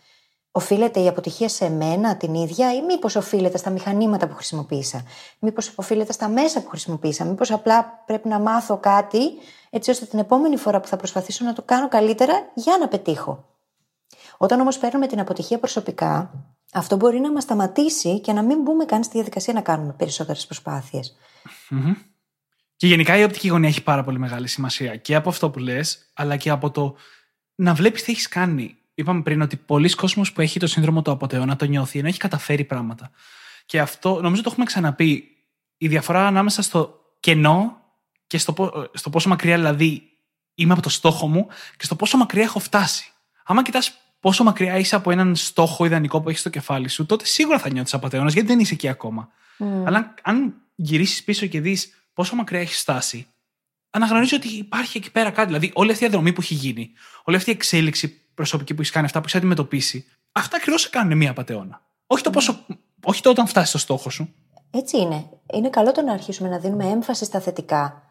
Οφείλεται η αποτυχία σε μένα την ίδια ή μήπως οφείλεται στα μηχανήματα που χρησιμοποίησα; Μήπως οφείλεται στα μέσα που χρησιμοποίησα; Μήπως απλά πρέπει να μάθω κάτι έτσι ώστε την επόμενη φορά που θα προσπαθήσω να το κάνω καλύτερα για να πετύχω. Όταν όμως παίρνουμε την αποτυχία προσωπικά, αυτό μπορεί να μας σταματήσει και να μην μπούμε καν στη διαδικασία να κάνουμε περισσότερες προσπάθειες. Και γενικά η οπτική γωνία έχει πάρα πολύ μεγάλη σημασία και από αυτό που λες, αλλά και από το να βλέπεις τι έχεις κάνει. Είπαμε πριν ότι πολλοί κόσμος που έχει το σύνδρομο του αποτεώνα το νιώθει ενώ έχει καταφέρει πράγματα. Και αυτό νομίζω το έχουμε ξαναπεί. η διαφορά ανάμεσα στο κενό και στο, πο- στο πόσο μακριά δηλαδή είμαι από το στόχο μου και στο πόσο μακριά έχω φτάσει. Άμα κοιτάς πόσο μακριά είσαι από έναν στόχο ιδανικό που έχεις στο κεφάλι σου, τότε σίγουρα θα νιώθεις απαταιώνα γιατί δεν είσαι εκεί ακόμα. Αλλά αν- αν γυρίσεις πίσω και δεις πόσο μακριά έχει φτάσει, αναγνωρίζει ότι υπάρχει εκεί πέρα κάτι. Δηλαδή, όλη αυτή η διαδρομή που έχει γίνει, όλη αυτή η εξέλιξη προσωπική που έχει κάνει, αυτά που έχει αντιμετωπίσει, αυτά ακριβώς σε κάνουν μία απαταιώνα. Όχι το πόσο. Όχι το όταν φτάσει στο στόχο σου. Έτσι είναι. Είναι καλό το να αρχίσουμε να δίνουμε έμφαση στα θετικά,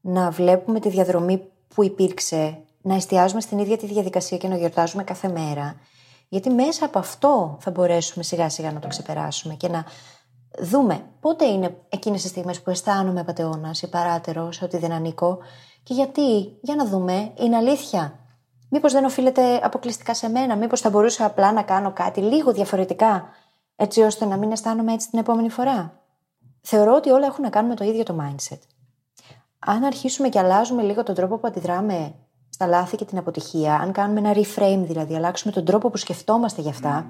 να βλέπουμε τη διαδρομή που υπήρξε, να εστιάζουμε στην ίδια τη διαδικασία και να γιορτάζουμε κάθε μέρα. Γιατί μέσα από αυτό θα μπορέσουμε σιγά σιγά να το ξεπεράσουμε και να δούμε πότε είναι εκείνες τις στιγμές που αισθάνομαι απατεώνας ή παράτερος, ότι δεν ανήκω και γιατί, για να δούμε, είναι αλήθεια. Μήπως δεν οφείλεται αποκλειστικά σε μένα, μήπως θα μπορούσα απλά να κάνω κάτι λίγο διαφορετικά, έτσι ώστε να μην αισθάνομαι έτσι την επόμενη φορά. Θεωρώ ότι όλα έχουν να κάνουν με το ίδιο το mindset. Αν αρχίσουμε και αλλάζουμε λίγο τον τρόπο που αντιδράμε στα λάθη και την αποτυχία, αν κάνουμε ένα reframe δηλαδή, αλλάξουμε τον τρόπο που σκεφτόμαστε γι' αυτά,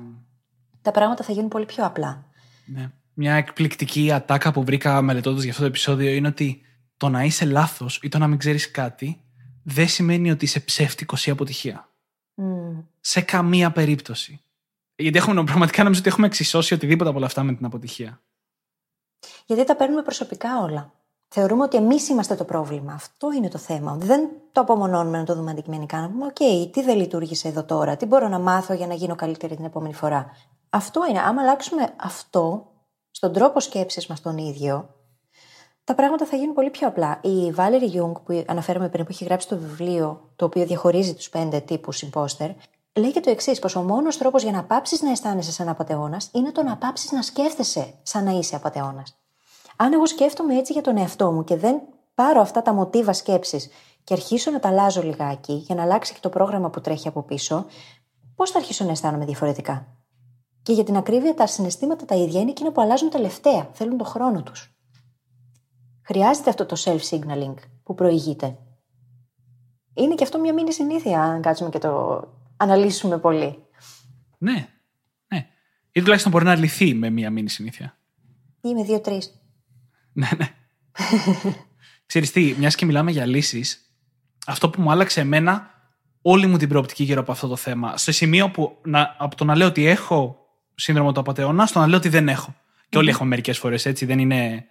τα πράγματα θα γίνουν πολύ πιο απλά. Ναι. Μια εκπληκτική ατάκα που βρήκα μελετώντας για αυτό το επεισόδιο είναι ότι το να είσαι λάθος ή το να μην ξέρεις κάτι δεν σημαίνει ότι είσαι ψεύτικος ή αποτυχία. Μμμ. Σε καμία περίπτωση. Γιατί έχουμε, πραγματικά νομίζω ότι έχουμε εξισώσει οτιδήποτε από όλα αυτά με την αποτυχία. Γιατί τα παίρνουμε προσωπικά όλα. Θεωρούμε ότι εμείς είμαστε το πρόβλημα. Αυτό είναι το θέμα. Δεν το απομονώνουμε να το δούμε αντικειμενικά. Να πούμε, OK, τι δεν λειτουργήσε εδώ τώρα, τι μπορώ να μάθω για να γίνω καλύτερη την επόμενη φορά; Αυτό είναι. Άμα αλλάξουμε αυτό στον τρόπο σκέψης μας τον ίδιο, τα πράγματα θα γίνουν πολύ πιο απλά. Η Valerie Young, που αναφέραμε πριν, που έχει γράψει το βιβλίο το οποίο διαχωρίζει τους πέντε τύπους imposter, λέει και το εξής: Πως ο μόνος τρόπος για να πάψεις να αισθάνεσαι σαν απαταιώνα είναι το να πάψεις να σκέφτεσαι σαν να είσαι απαταιώνα. Αν εγώ σκέφτομαι έτσι για τον εαυτό μου και δεν πάρω αυτά τα μοτίβα σκέψης και αρχίσω να τα αλλάζω λιγάκι για να αλλάξει και το πρόγραμμα που τρέχει από πίσω, πώς θα αρχίσω να αισθάνομαι διαφορετικά; Και για την ακρίβεια, τα συναισθήματα τα ίδια είναι εκείνα που αλλάζουν τελευταία, θέλουν τον χρόνο τους. Χρειάζεται αυτό το self-signaling που προηγείται. Είναι και αυτό μια μήνυ συνήθεια, αν κάτσουμε και το αναλύσουμε πολύ. Ναι. ναι. Ή τουλάχιστον μπορεί να λυθεί με μία μήνυ συνήθεια. Ή με δύο-τρεις. Ναι, ναι. Ξέρεις τι, μιας και μιλάμε για λύσεις, αυτό που μου άλλαξε εμένα όλη μου την προοπτική γύρω από αυτό το θέμα. Στο σημείο που να, από το να λέω ότι έχω σύνδρομο του απαταιώνα, στο να λέω ότι δεν έχω. Και όλοι έχουμε μερικές φορές έτσι, δεν είναι,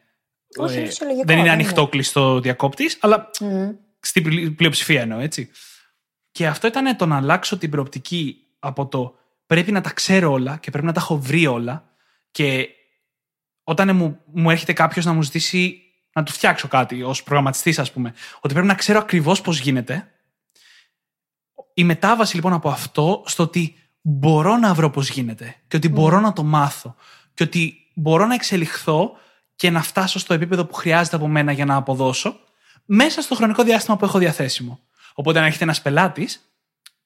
Όχι, ε, είναι φυσιολογικό, δεν είναι δεν ανοιχτό είναι. κλειστό διακόπτης, αλλά Μμμ. στην πλη- πλειοψηφία εννοώ, έτσι. Και αυτό ήταν το να αλλάξω την προοπτική από το πρέπει να τα ξέρω όλα και πρέπει να τα έχω βρει όλα και όταν μου, μου έρχεται κάποιος να μου ζητήσει να του φτιάξω κάτι ως προγραμματιστής, ας πούμε, ότι πρέπει να ξέρω ακριβώς πώς γίνεται. Η μετάβαση λοιπόν από αυτό στο ότι μπορώ να βρω πώς γίνεται και ότι μπορώ να το μάθω και ότι μπορώ να εξελιχθώ και να φτάσω στο επίπεδο που χρειάζεται από μένα για να αποδώσω μέσα στο χρονικό διάστημα που έχω διαθέσιμο. Οπότε, αν έρχεται ένας πελάτης,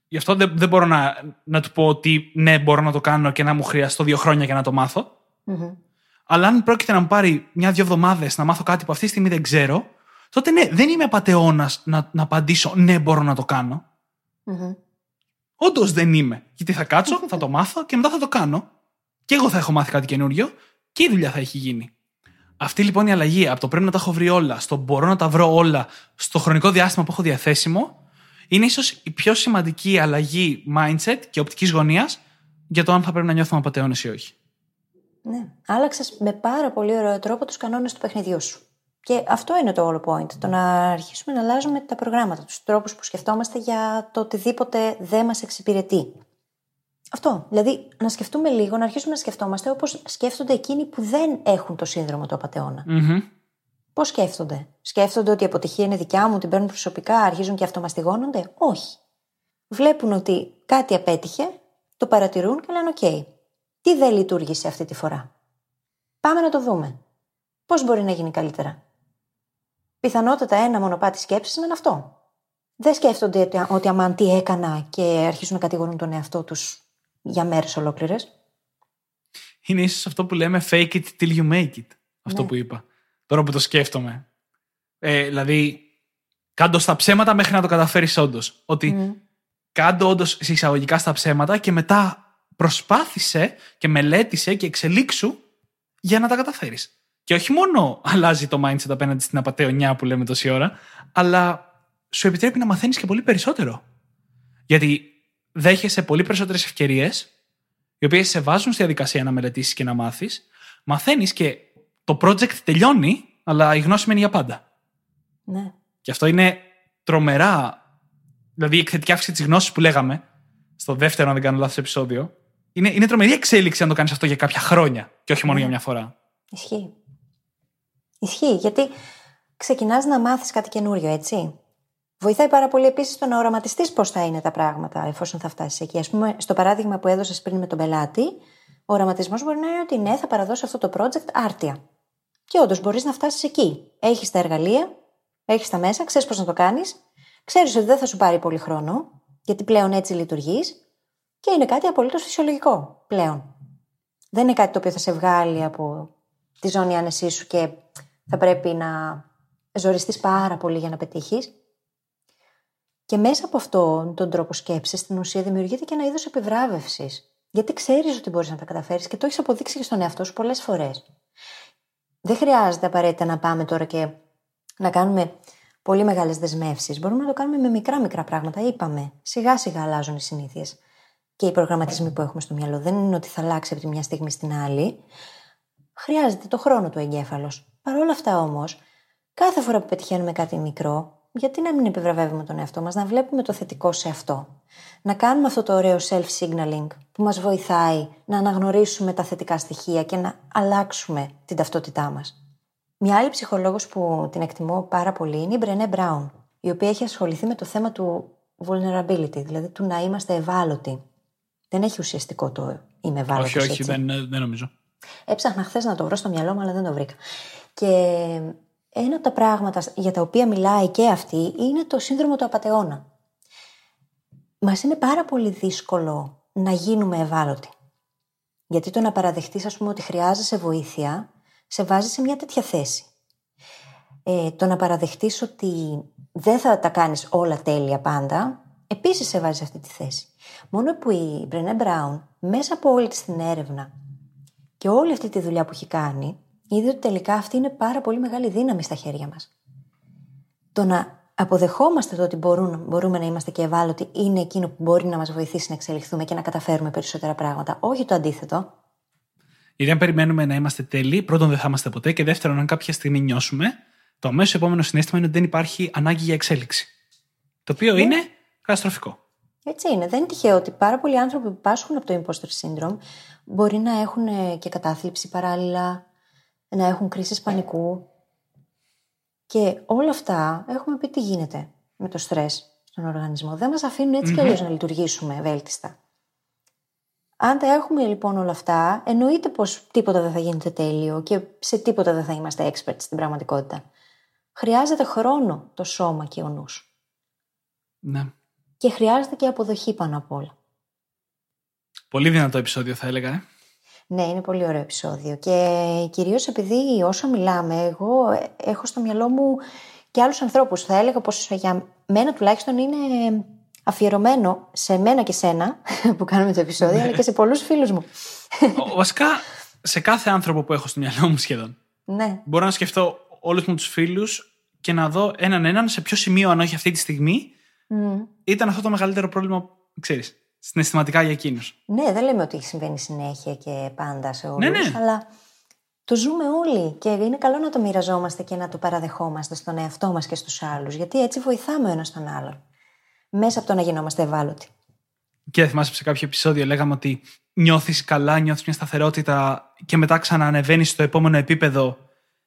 γι' αυτό δεν, δεν μπορώ να, να του πω ότι ναι, μπορώ να το κάνω και να μου χρειαστώ δύο χρόνια για να το μάθω. Μμμ. Αλλά αν πρόκειται να μου πάρει μια-δύο εβδομάδες να μάθω κάτι που αυτή τη στιγμή δεν ξέρω, τότε ναι, δεν είμαι απαταιώνας να, να απαντήσω ναι, μπορώ να το κάνω. Μμμ. Όντως δεν είμαι. Γιατί θα κάτσω, θα το μάθω και μετά θα το κάνω. Και εγώ θα έχω μάθει κάτι καινούριο και η δουλειά θα έχει γίνει. Αυτή λοιπόν η αλλαγή από το πρέπει να τα έχω βρει όλα, στο μπορώ να τα βρω όλα, στο χρονικό διάστημα που έχω διαθέσιμο, είναι ίσως η πιο σημαντική αλλαγή mindset και οπτικής γωνίας για το αν θα πρέπει να νιώθουμε απαταιώνες ή όχι. Ναι. Άλλαξες με πάρα πολύ ωραίο τρόπο τους κανόνες του παιχνιδιού σου. Και αυτό είναι το όλο point. Το να αρχίσουμε να αλλάζουμε τα προγράμματα, τους τρόπους που σκεφτόμαστε για το οτιδήποτε δεν μας εξυπηρετεί. Αυτό. Δηλαδή, να σκεφτούμε λίγο, να αρχίσουμε να σκεφτόμαστε όπως σκέφτονται εκείνοι που δεν έχουν το σύνδρομο του απαταιώνα. Μμμ. Πώς σκέφτονται; Σκέφτονται ότι η αποτυχία είναι δικιά μου, την παίρνουν προσωπικά, αρχίζουν και αυτομαστιγώνονται; Όχι. Βλέπουν ότι κάτι απέτυχε, το παρατηρούν και λένε: Οκ, τι δεν λειτούργησε αυτή τη φορά; Πάμε να το δούμε. Πώς μπορεί να γίνει καλύτερα; Πιθανότατα ένα μονοπάτι σκέψης είναι αυτό. Δεν σκέφτονται ότι, ότι αμάν τι έκανα και αρχίζουν να κατηγορούν τον εαυτό τους για μέρες ολόκληρες. Είναι ίσως αυτό που λέμε fake it till you make it. Αυτό Ναι. που είπα. Τώρα που το σκέφτομαι. Ε, δηλαδή, κάντο στα ψέματα μέχρι να το καταφέρεις όντως. Ότι κάντο όντως εισαγωγικά στα ψέματα και μετά προσπάθησε και μελέτησε και εξελίξου για να τα καταφέρεις. Και όχι μόνο αλλάζει το mindset απέναντι στην απαταιωνιά που λέμε τόση ώρα, αλλά σου επιτρέπει να μαθαίνεις και πολύ περισσότερο. Γιατί δέχεσαι πολύ περισσότερες ευκαιρίες, οι οποίες σε βάζουν στη διαδικασία να μελετήσεις και να μάθεις. Μαθαίνεις και το project τελειώνει, αλλά η γνώση μένει για πάντα. Ναι. Και αυτό είναι τρομερά. Δηλαδή, η εκθετική αύξηση της γνώσης που λέγαμε, στο δεύτερο, αν δεν κάνω λάθος επεισόδιο, είναι, είναι τρομερή εξέλιξη αν το κάνεις αυτό για κάποια χρόνια και όχι μόνο Ναι. για μια φορά. Ισχύει. Ισχύει, γιατί ξεκινάς να μάθεις κάτι καινούριο, έτσι. Βοηθάει πάρα πολύ επίσης το να οραματιστείς πώς θα είναι τα πράγματα εφόσον θα φτάσεις εκεί. Α πούμε, στο παράδειγμα που έδωσες πριν με τον πελάτη, ο οραματισμός μπορεί να είναι ότι ναι, θα παραδώσω αυτό το project άρτια. Και όντως μπορείς να φτάσεις εκεί. Έχεις τα εργαλεία, έχεις τα μέσα, ξέρεις πώς να το κάνεις, ξέρεις ότι δεν θα σου πάρει πολύ χρόνο, γιατί πλέον έτσι λειτουργείς και είναι κάτι απολύτως φυσιολογικό πλέον. Δεν είναι κάτι το οποίο θα σε βγάλει από τη ζώνη άνεσής σου και θα πρέπει να ζοριστείς πάρα πολύ για να πετύχεις. Και μέσα από αυτόν τον τρόπο σκέψης, στην ουσία δημιουργείται και ένα είδος επιβράβευσης. Γιατί ξέρεις ότι μπορείς να τα καταφέρεις και το έχεις αποδείξει και στον εαυτό σου πολλές φορές. Δεν χρειάζεται απαραίτητα να πάμε τώρα και να κάνουμε πολύ μεγάλες δεσμεύσεις. Μπορούμε να το κάνουμε με μικρά μικρά πράγματα. Είπαμε, σιγά σιγά αλλάζουν οι συνήθειες και οι προγραμματισμοί που έχουμε στο μυαλό. Δεν είναι ότι θα αλλάξει από τη μια στιγμή στην άλλη. Χρειάζεται το χρόνο του εγκέφαλος. Παρ' όλα αυτά όμως, κάθε φορά που πετυχαίνουμε κάτι μικρό, γιατί να μην επιβραβεύουμε τον εαυτό μας, να βλέπουμε το θετικό σε αυτό; Να κάνουμε αυτό το ωραίο self-signaling που μας βοηθάει να αναγνωρίσουμε τα θετικά στοιχεία και να αλλάξουμε την ταυτότητά μας; Μια άλλη ψυχολόγος που την εκτιμώ πάρα πολύ είναι η Μπρενέ Μπράουν, η οποία έχει ασχοληθεί με το θέμα του vulnerability, δηλαδή του να είμαστε ευάλωτοι. Δεν έχει ουσιαστικό το είμαι ευάλωτος, όχι, όχι, έτσι. δεν, δεν νομίζω. Έψαχνα χθες να το βρω στο μυαλό μου, αλλά δεν το βρήκα. Και ένα από τα πράγματα για τα οποία μιλάει και αυτή είναι το σύνδρομο του απαταιώνα. Μας είναι πάρα πολύ δύσκολο να γίνουμε ευάλωτοι. Γιατί το να παραδεχτείς, ας πούμε, ότι χρειάζεσαι βοήθεια, σε βάζει σε μια τέτοια θέση. Ε, το να παραδεχτείς ότι δεν θα τα κάνεις όλα τέλεια πάντα, επίσης σε βάζει σε αυτή τη θέση. Μόνο που η Μπρενέ Μπράουν, μέσα από όλη της την έρευνα και όλη αυτή τη δουλειά που έχει κάνει, είδε ότι τελικά αυτή είναι πάρα πολύ μεγάλη δύναμη στα χέρια μας. Το να αποδεχόμαστε το ότι μπορούν, μπορούμε να είμαστε και ευάλωτοι είναι εκείνο που μπορεί να μας βοηθήσει να εξελιχθούμε και να καταφέρουμε περισσότερα πράγματα. Όχι το αντίθετο. Γιατί αν περιμένουμε να είμαστε τέλειοι, πρώτον δεν θα είμαστε ποτέ και δεύτερον, αν κάποια στιγμή νιώσουμε, το αμέσως επόμενο συνέστημα είναι ότι δεν υπάρχει ανάγκη για εξέλιξη. Το οποίο είναι καταστροφικό. Έτσι είναι. Δεν είναι τυχαίο ότι πάρα πολλοί άνθρωποι που πάσχουν από το imposter syndrome μπορεί να έχουν ε, και κατάθλιψη παράλληλα, να έχουν κρίσεις πανικού. Και όλα αυτά έχουμε πει τι γίνεται με το στρες στον οργανισμό. Δεν μας αφήνουν έτσι κι αλλιώς να λειτουργήσουμε ευέλτιστα. Αν τα έχουμε λοιπόν όλα αυτά, εννοείται πως τίποτα δεν θα γίνεται τέλειο και σε τίποτα δεν θα είμαστε experts στην πραγματικότητα. Χρειάζεται χρόνο το σώμα και ο νους. Ναι. Και χρειάζεται και αποδοχή πάνω απ' όλα. Πολύ δυνατό επεισόδιο, θα έλεγα. Ε. Ναι, είναι πολύ ωραίο επεισόδιο. Και κυρίως επειδή όσο μιλάμε, εγώ έχω στο μυαλό μου και άλλους ανθρώπους. Θα έλεγα πως για μένα τουλάχιστον είναι αφιερωμένο σε μένα και σένα που κάνουμε το επεισόδιο, αλλά και σε πολλούς φίλους μου. Ο- Βασικά, σε κάθε άνθρωπο που έχω στο μυαλό μου σχεδόν. ναι, Μπορώ να σκεφτώ όλους μου τους φίλους και να δω έναν έναν σε ποιο σημείο, αν όχι αυτή τη στιγμή, Μμ. ήταν αυτό το μεγαλύτερο πρόβλημα, ξέρεις, συναισθηματικά για εκείνους. ναι, δεν λέμε ότι συμβαίνει συνέχεια και πάντα σε όλους, Ναι, ναι. αλλά το ζούμε όλοι και είναι καλό να το μοιραζόμαστε και να το παραδεχόμαστε στον εαυτό μας και στους άλλους, γιατί έτσι βοηθάμε ο ένας τον άλλον. Μέσα από το να γινόμαστε ευάλωτοι. Και θυμάσαι που σε κάποιο επεισόδιο λέγαμε ότι νιώθεις καλά, νιώθεις μια σταθερότητα και μετά ξανανεβαίνει στο επόμενο επίπεδο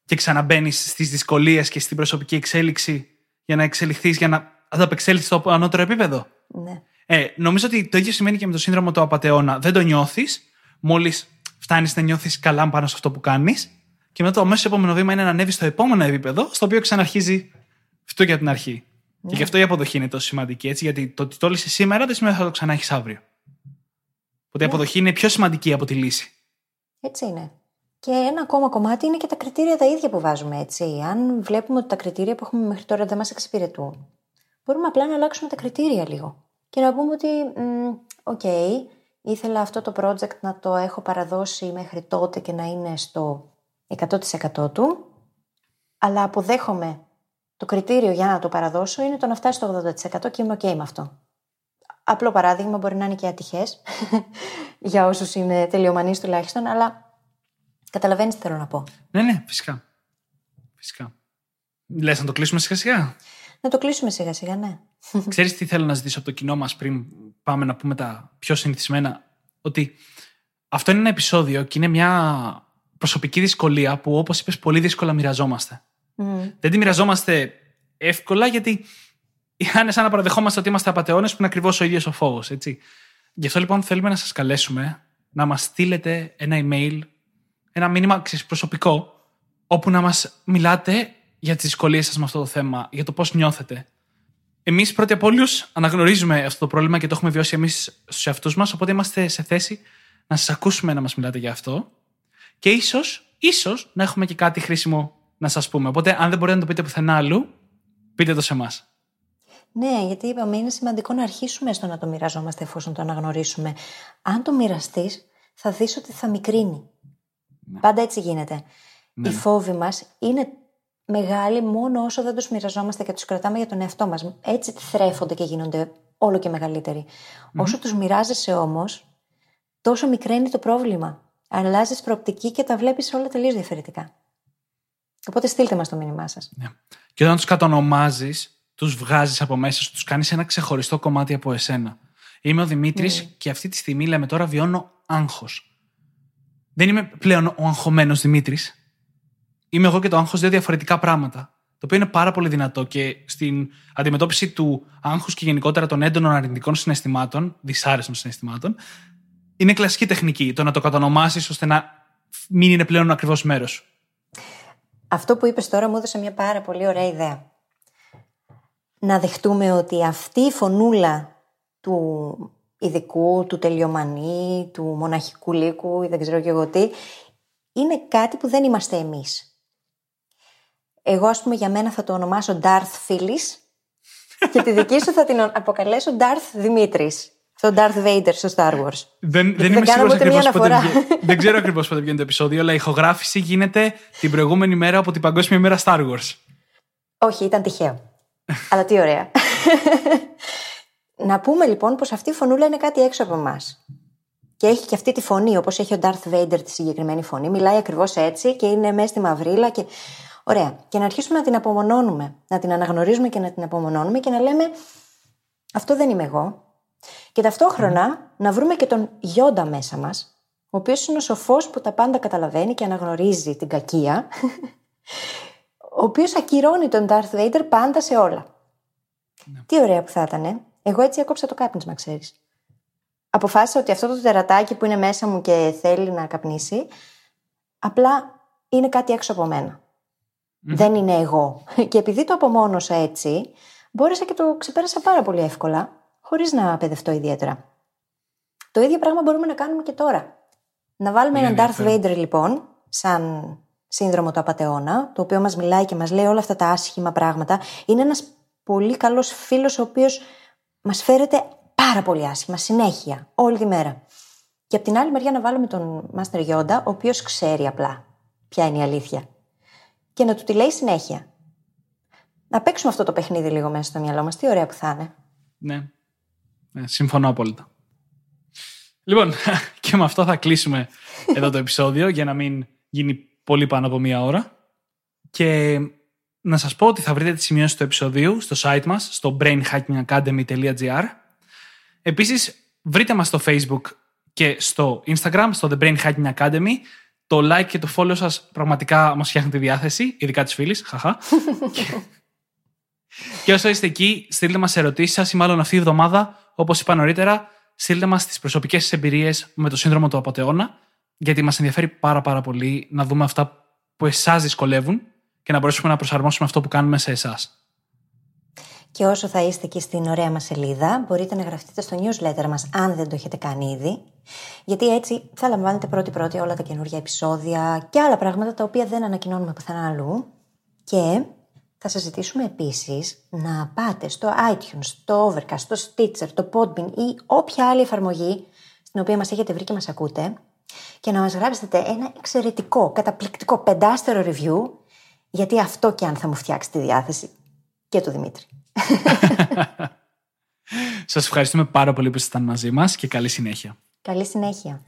και ξαναμπαίνεις στις δυσκολίες και στην προσωπική εξέλιξη για να εξελιχθείς, για να ανταπεξέλθεις στο ανώτερο επίπεδο; Ναι. Ε, νομίζω ότι το ίδιο σημαίνει και με το σύνδρομο του απαταιώνα. Δεν το νιώθεις, μόλις φτάνεις να νιώθεις καλά πάνω σε αυτό που κάνεις, και μετά το αμέσως επόμενο βήμα είναι να ανέβεις στο επόμενο επίπεδο, στο οποίο ξαναρχίζει αυτό για την αρχή. Και γι' αυτό η αποδοχή είναι τόσο σημαντική, έτσι, γιατί το ότι το λύσεις σήμερα δεν σημαίνει ότι θα το ξαναέχεις αύριο. Οπότε η αποδοχή είναι πιο σημαντική από τη λύση. Έτσι είναι. Και ένα ακόμα κομμάτι είναι και τα κριτήρια τα ίδια που βάζουμε, έτσι. Αν βλέπουμε ότι τα κριτήρια που έχουμε μέχρι τώρα δεν μας εξυπηρετούν, μπορούμε απλά να αλλάξουμε τα κριτήρια λίγο. Και να πούμε ότι, μ, οκ, ήθελα αυτό το project να το έχω παραδώσει μέχρι τότε και να είναι στο 100% του, αλλά αποδέχομαι το κριτήριο για να το παραδώσω είναι το να φτάσει στο 80% και είμαι OK με αυτό. Απλό παράδειγμα μπορεί να είναι και ατυχές για όσους είναι τελειομανείς τουλάχιστον, αλλά καταλαβαίνεις τι θέλω να πω. Ναι, ναι, φυσικά. Φυσικά. Λες να το κλείσουμε σιγά σιγά. Να το κλείσουμε σιγά σιγά, ναι. Ξέρεις τι θέλω να ζητήσω από το κοινό μας πριν πάμε να πούμε τα πιο συνηθισμένα; Ότι αυτό είναι ένα επεισόδιο και είναι μια προσωπική δυσκολία που, όπως είπες, πολύ δύσκολα μοιραζόμαστε. Mm. Δεν τη μοιραζόμαστε εύκολα γιατί είναι σαν να παραδεχόμαστε ότι είμαστε απαταιώνες που είναι ακριβώς ο ίδιος ο φόβος. Γι' αυτό λοιπόν θέλουμε να σας καλέσουμε να μας στείλετε ένα email, ένα μήνυμα προσωπικό, όπου να μας μιλάτε για τις δυσκολίες σας με αυτό το θέμα, για το πώς νιώθετε. Εμείς πρώτοι από όλους αναγνωρίζουμε αυτό το πρόβλημα και το έχουμε βιώσει εμείς στους εαυτούς μας, οπότε είμαστε σε θέση να σας ακούσουμε να μας μιλάτε για αυτό και ίσως, ίσως να έχουμε και κάτι χρήσιμο να σας πούμε. Οπότε, αν δεν μπορείτε να το πείτε πουθενά αλλού, πείτε το σε εμάς. Ναι, γιατί είπαμε, είναι σημαντικό να αρχίσουμε στο να το μοιραζόμαστε εφόσον το αναγνωρίσουμε. Αν το μοιραστείς, θα δεις ότι θα μικρύνει. Ναι. Πάντα έτσι γίνεται. Ναι. Οι φόβοι μας είναι μεγάλοι μόνο όσο δεν τους μοιραζόμαστε και τους κρατάμε για τον εαυτό μας. Έτσι θρέφονται και γίνονται όλο και μεγαλύτεροι. Όσο τους μοιράζεσαι όμως, τόσο μικραίνει το πρόβλημα. Αλλάζεις προοπτική και τα βλέπεις όλα τελείως διαφορετικά. Οπότε στείλτε μας το μήνυμά σας. Ναι. Και όταν τους κατονομάζεις, τους βγάζεις από μέσα σου, τους κάνεις ένα ξεχωριστό κομμάτι από εσένα. Είμαι ο Δημήτρης ναι. και αυτή τη στιγμή λέμε τώρα βιώνω άγχος. Δεν είμαι πλέον ο αγχωμένος Δημήτρης. Είμαι εγώ και το άγχος δύο διαφορετικά πράγματα. Το οποίο είναι πάρα πολύ δυνατό και στην αντιμετώπιση του άγχους και γενικότερα των έντονων αρνητικών συναισθημάτων, δυσάρεστων συναισθημάτων, είναι κλασική τεχνική το να το κατονομάσεις ώστε να μην είναι πλέον ακριβώς μέρος σου. Αυτό που είπες τώρα μου έδωσε μια πάρα πολύ ωραία ιδέα. Να δεχτούμε ότι αυτή η φωνούλα του ειδικού, του τελειομανή, του μοναχικού λύκου ή δεν ξέρω και εγώ τι, είναι κάτι που δεν είμαστε εμείς. Εγώ, ας πούμε, για μένα θα το ονομάσω Darth Phyllis και τη δική σου θα την αποκαλέσω Darth Δημήτρης. Στον Darth Vader στο Star Wars. Δεν, δεν είμαι σίγουρος ακριβώς πότε βγαίνει. δεν ξέρω ακριβώς πότε βγαίνει το επεισόδιο, αλλά η ηχογράφηση γίνεται την προηγούμενη μέρα από την Παγκόσμια μέρα Star Wars. Όχι, ήταν τυχαίο. αλλά τι ωραία. Να πούμε λοιπόν πως αυτή η φωνούλα είναι κάτι έξω από εμάς. Και έχει και αυτή τη φωνή, όπως έχει ο Darth Vader τη συγκεκριμένη φωνή. Μιλάει ακριβώς έτσι και είναι μέσα στη μαυρίλα. Και... Ωραία. Και να αρχίσουμε να την απομονώνουμε. Να την αναγνωρίζουμε και να την απομονώνουμε και να λέμε Αυτό δεν είμαι εγώ. Και ταυτόχρονα να βρούμε και τον Γιόντα μέσα μας, ο οποίος είναι ο σοφός που τα πάντα καταλαβαίνει και αναγνωρίζει την κακία, ο οποίος ακυρώνει τον Darth Vader πάντα σε όλα. Ναι. Τι ωραία που θα ήταν. Εγώ έτσι έκοψα το κάπνισμα, ξέρεις. Αποφάσισα ότι αυτό το τερατάκι που είναι μέσα μου και θέλει να καπνίσει, απλά είναι κάτι έξω από μένα. Δεν είναι εγώ. Και επειδή το απομόνωσα έτσι, μπόρεσα και το ξεπέρασα πάρα πολύ εύκολα χωρίς να παιδευτώ ιδιαίτερα. Το ίδιο πράγμα μπορούμε να κάνουμε και τώρα. Να βάλουμε έναν Darth Vader λοιπόν, σαν σύνδρομο του απαταιώνα, το οποίο μας μιλάει και μας λέει όλα αυτά τα άσχημα πράγματα. Είναι ένας πολύ καλός φίλος, ο οποίος μας φέρεται πάρα πολύ άσχημα, συνέχεια, όλη τη μέρα. Και από την άλλη μεριά να βάλουμε τον Master Yoda, ο οποίος ξέρει απλά ποια είναι η αλήθεια. Και να του τη λέει συνέχεια. Να παίξουμε αυτό το παιχνίδι λίγο μέσα στο μυαλό μας. Τι ωραία που θα είναι. Ναι. Ναι, συμφωνώ απόλυτα. Λοιπόν, και με αυτό θα κλείσουμε εδώ το επεισόδιο για να μην γίνει πολύ πάνω από μία ώρα. Και να σας πω ότι θα βρείτε τις σημειώσεις του επεισοδίου στο site μας, στο brainhackingacademy.gr. Επίσης, βρείτε μας στο Facebook και στο Instagram, στο The Brain Hacking Academy. Το like και το follow σας πραγματικά μας φτιάχνει τη διάθεση, ειδικά της φίλης, χαχά. και όσο είστε εκεί, στείλτε μας ερωτήσεις σας ή μάλλον αυτή η εβδομάδα Όπως είπα νωρίτερα, στείλτε μας τις προσωπικές σας εμπειρίες με το σύνδρομο του απαταιώνα, γιατί μας ενδιαφέρει πάρα, πάρα πολύ να δούμε αυτά που εσάς δυσκολεύουν και να μπορέσουμε να προσαρμόσουμε αυτό που κάνουμε σε εσάς. Και όσο θα είστε εκεί στην ωραία μας σελίδα, μπορείτε να γραφτείτε στο newsletter μας, αν δεν το έχετε κάνει ήδη. Γιατί έτσι θα λαμβάνετε πρώτη-πρώτη όλα τα καινούργια επεισόδια και άλλα πράγματα τα οποία δεν ανακοινώνουμε πουθενά αλλού. Και θα σας ζητήσουμε επίσης να πάτε στο iTunes, στο Overcast, στο Stitcher, το Podbean ή όποια άλλη εφαρμογή στην οποία μας έχετε βρει και μας ακούτε Και να μας γράψετε ένα εξαιρετικό, καταπληκτικό πεντάστερο review, γιατί αυτό και αν θα μου φτιάξει τη διάθεση. Και το Δημήτρη. Σας ευχαριστούμε πάρα πολύ που ήσασταν μαζί μας και καλή συνέχεια. Καλή συνέχεια.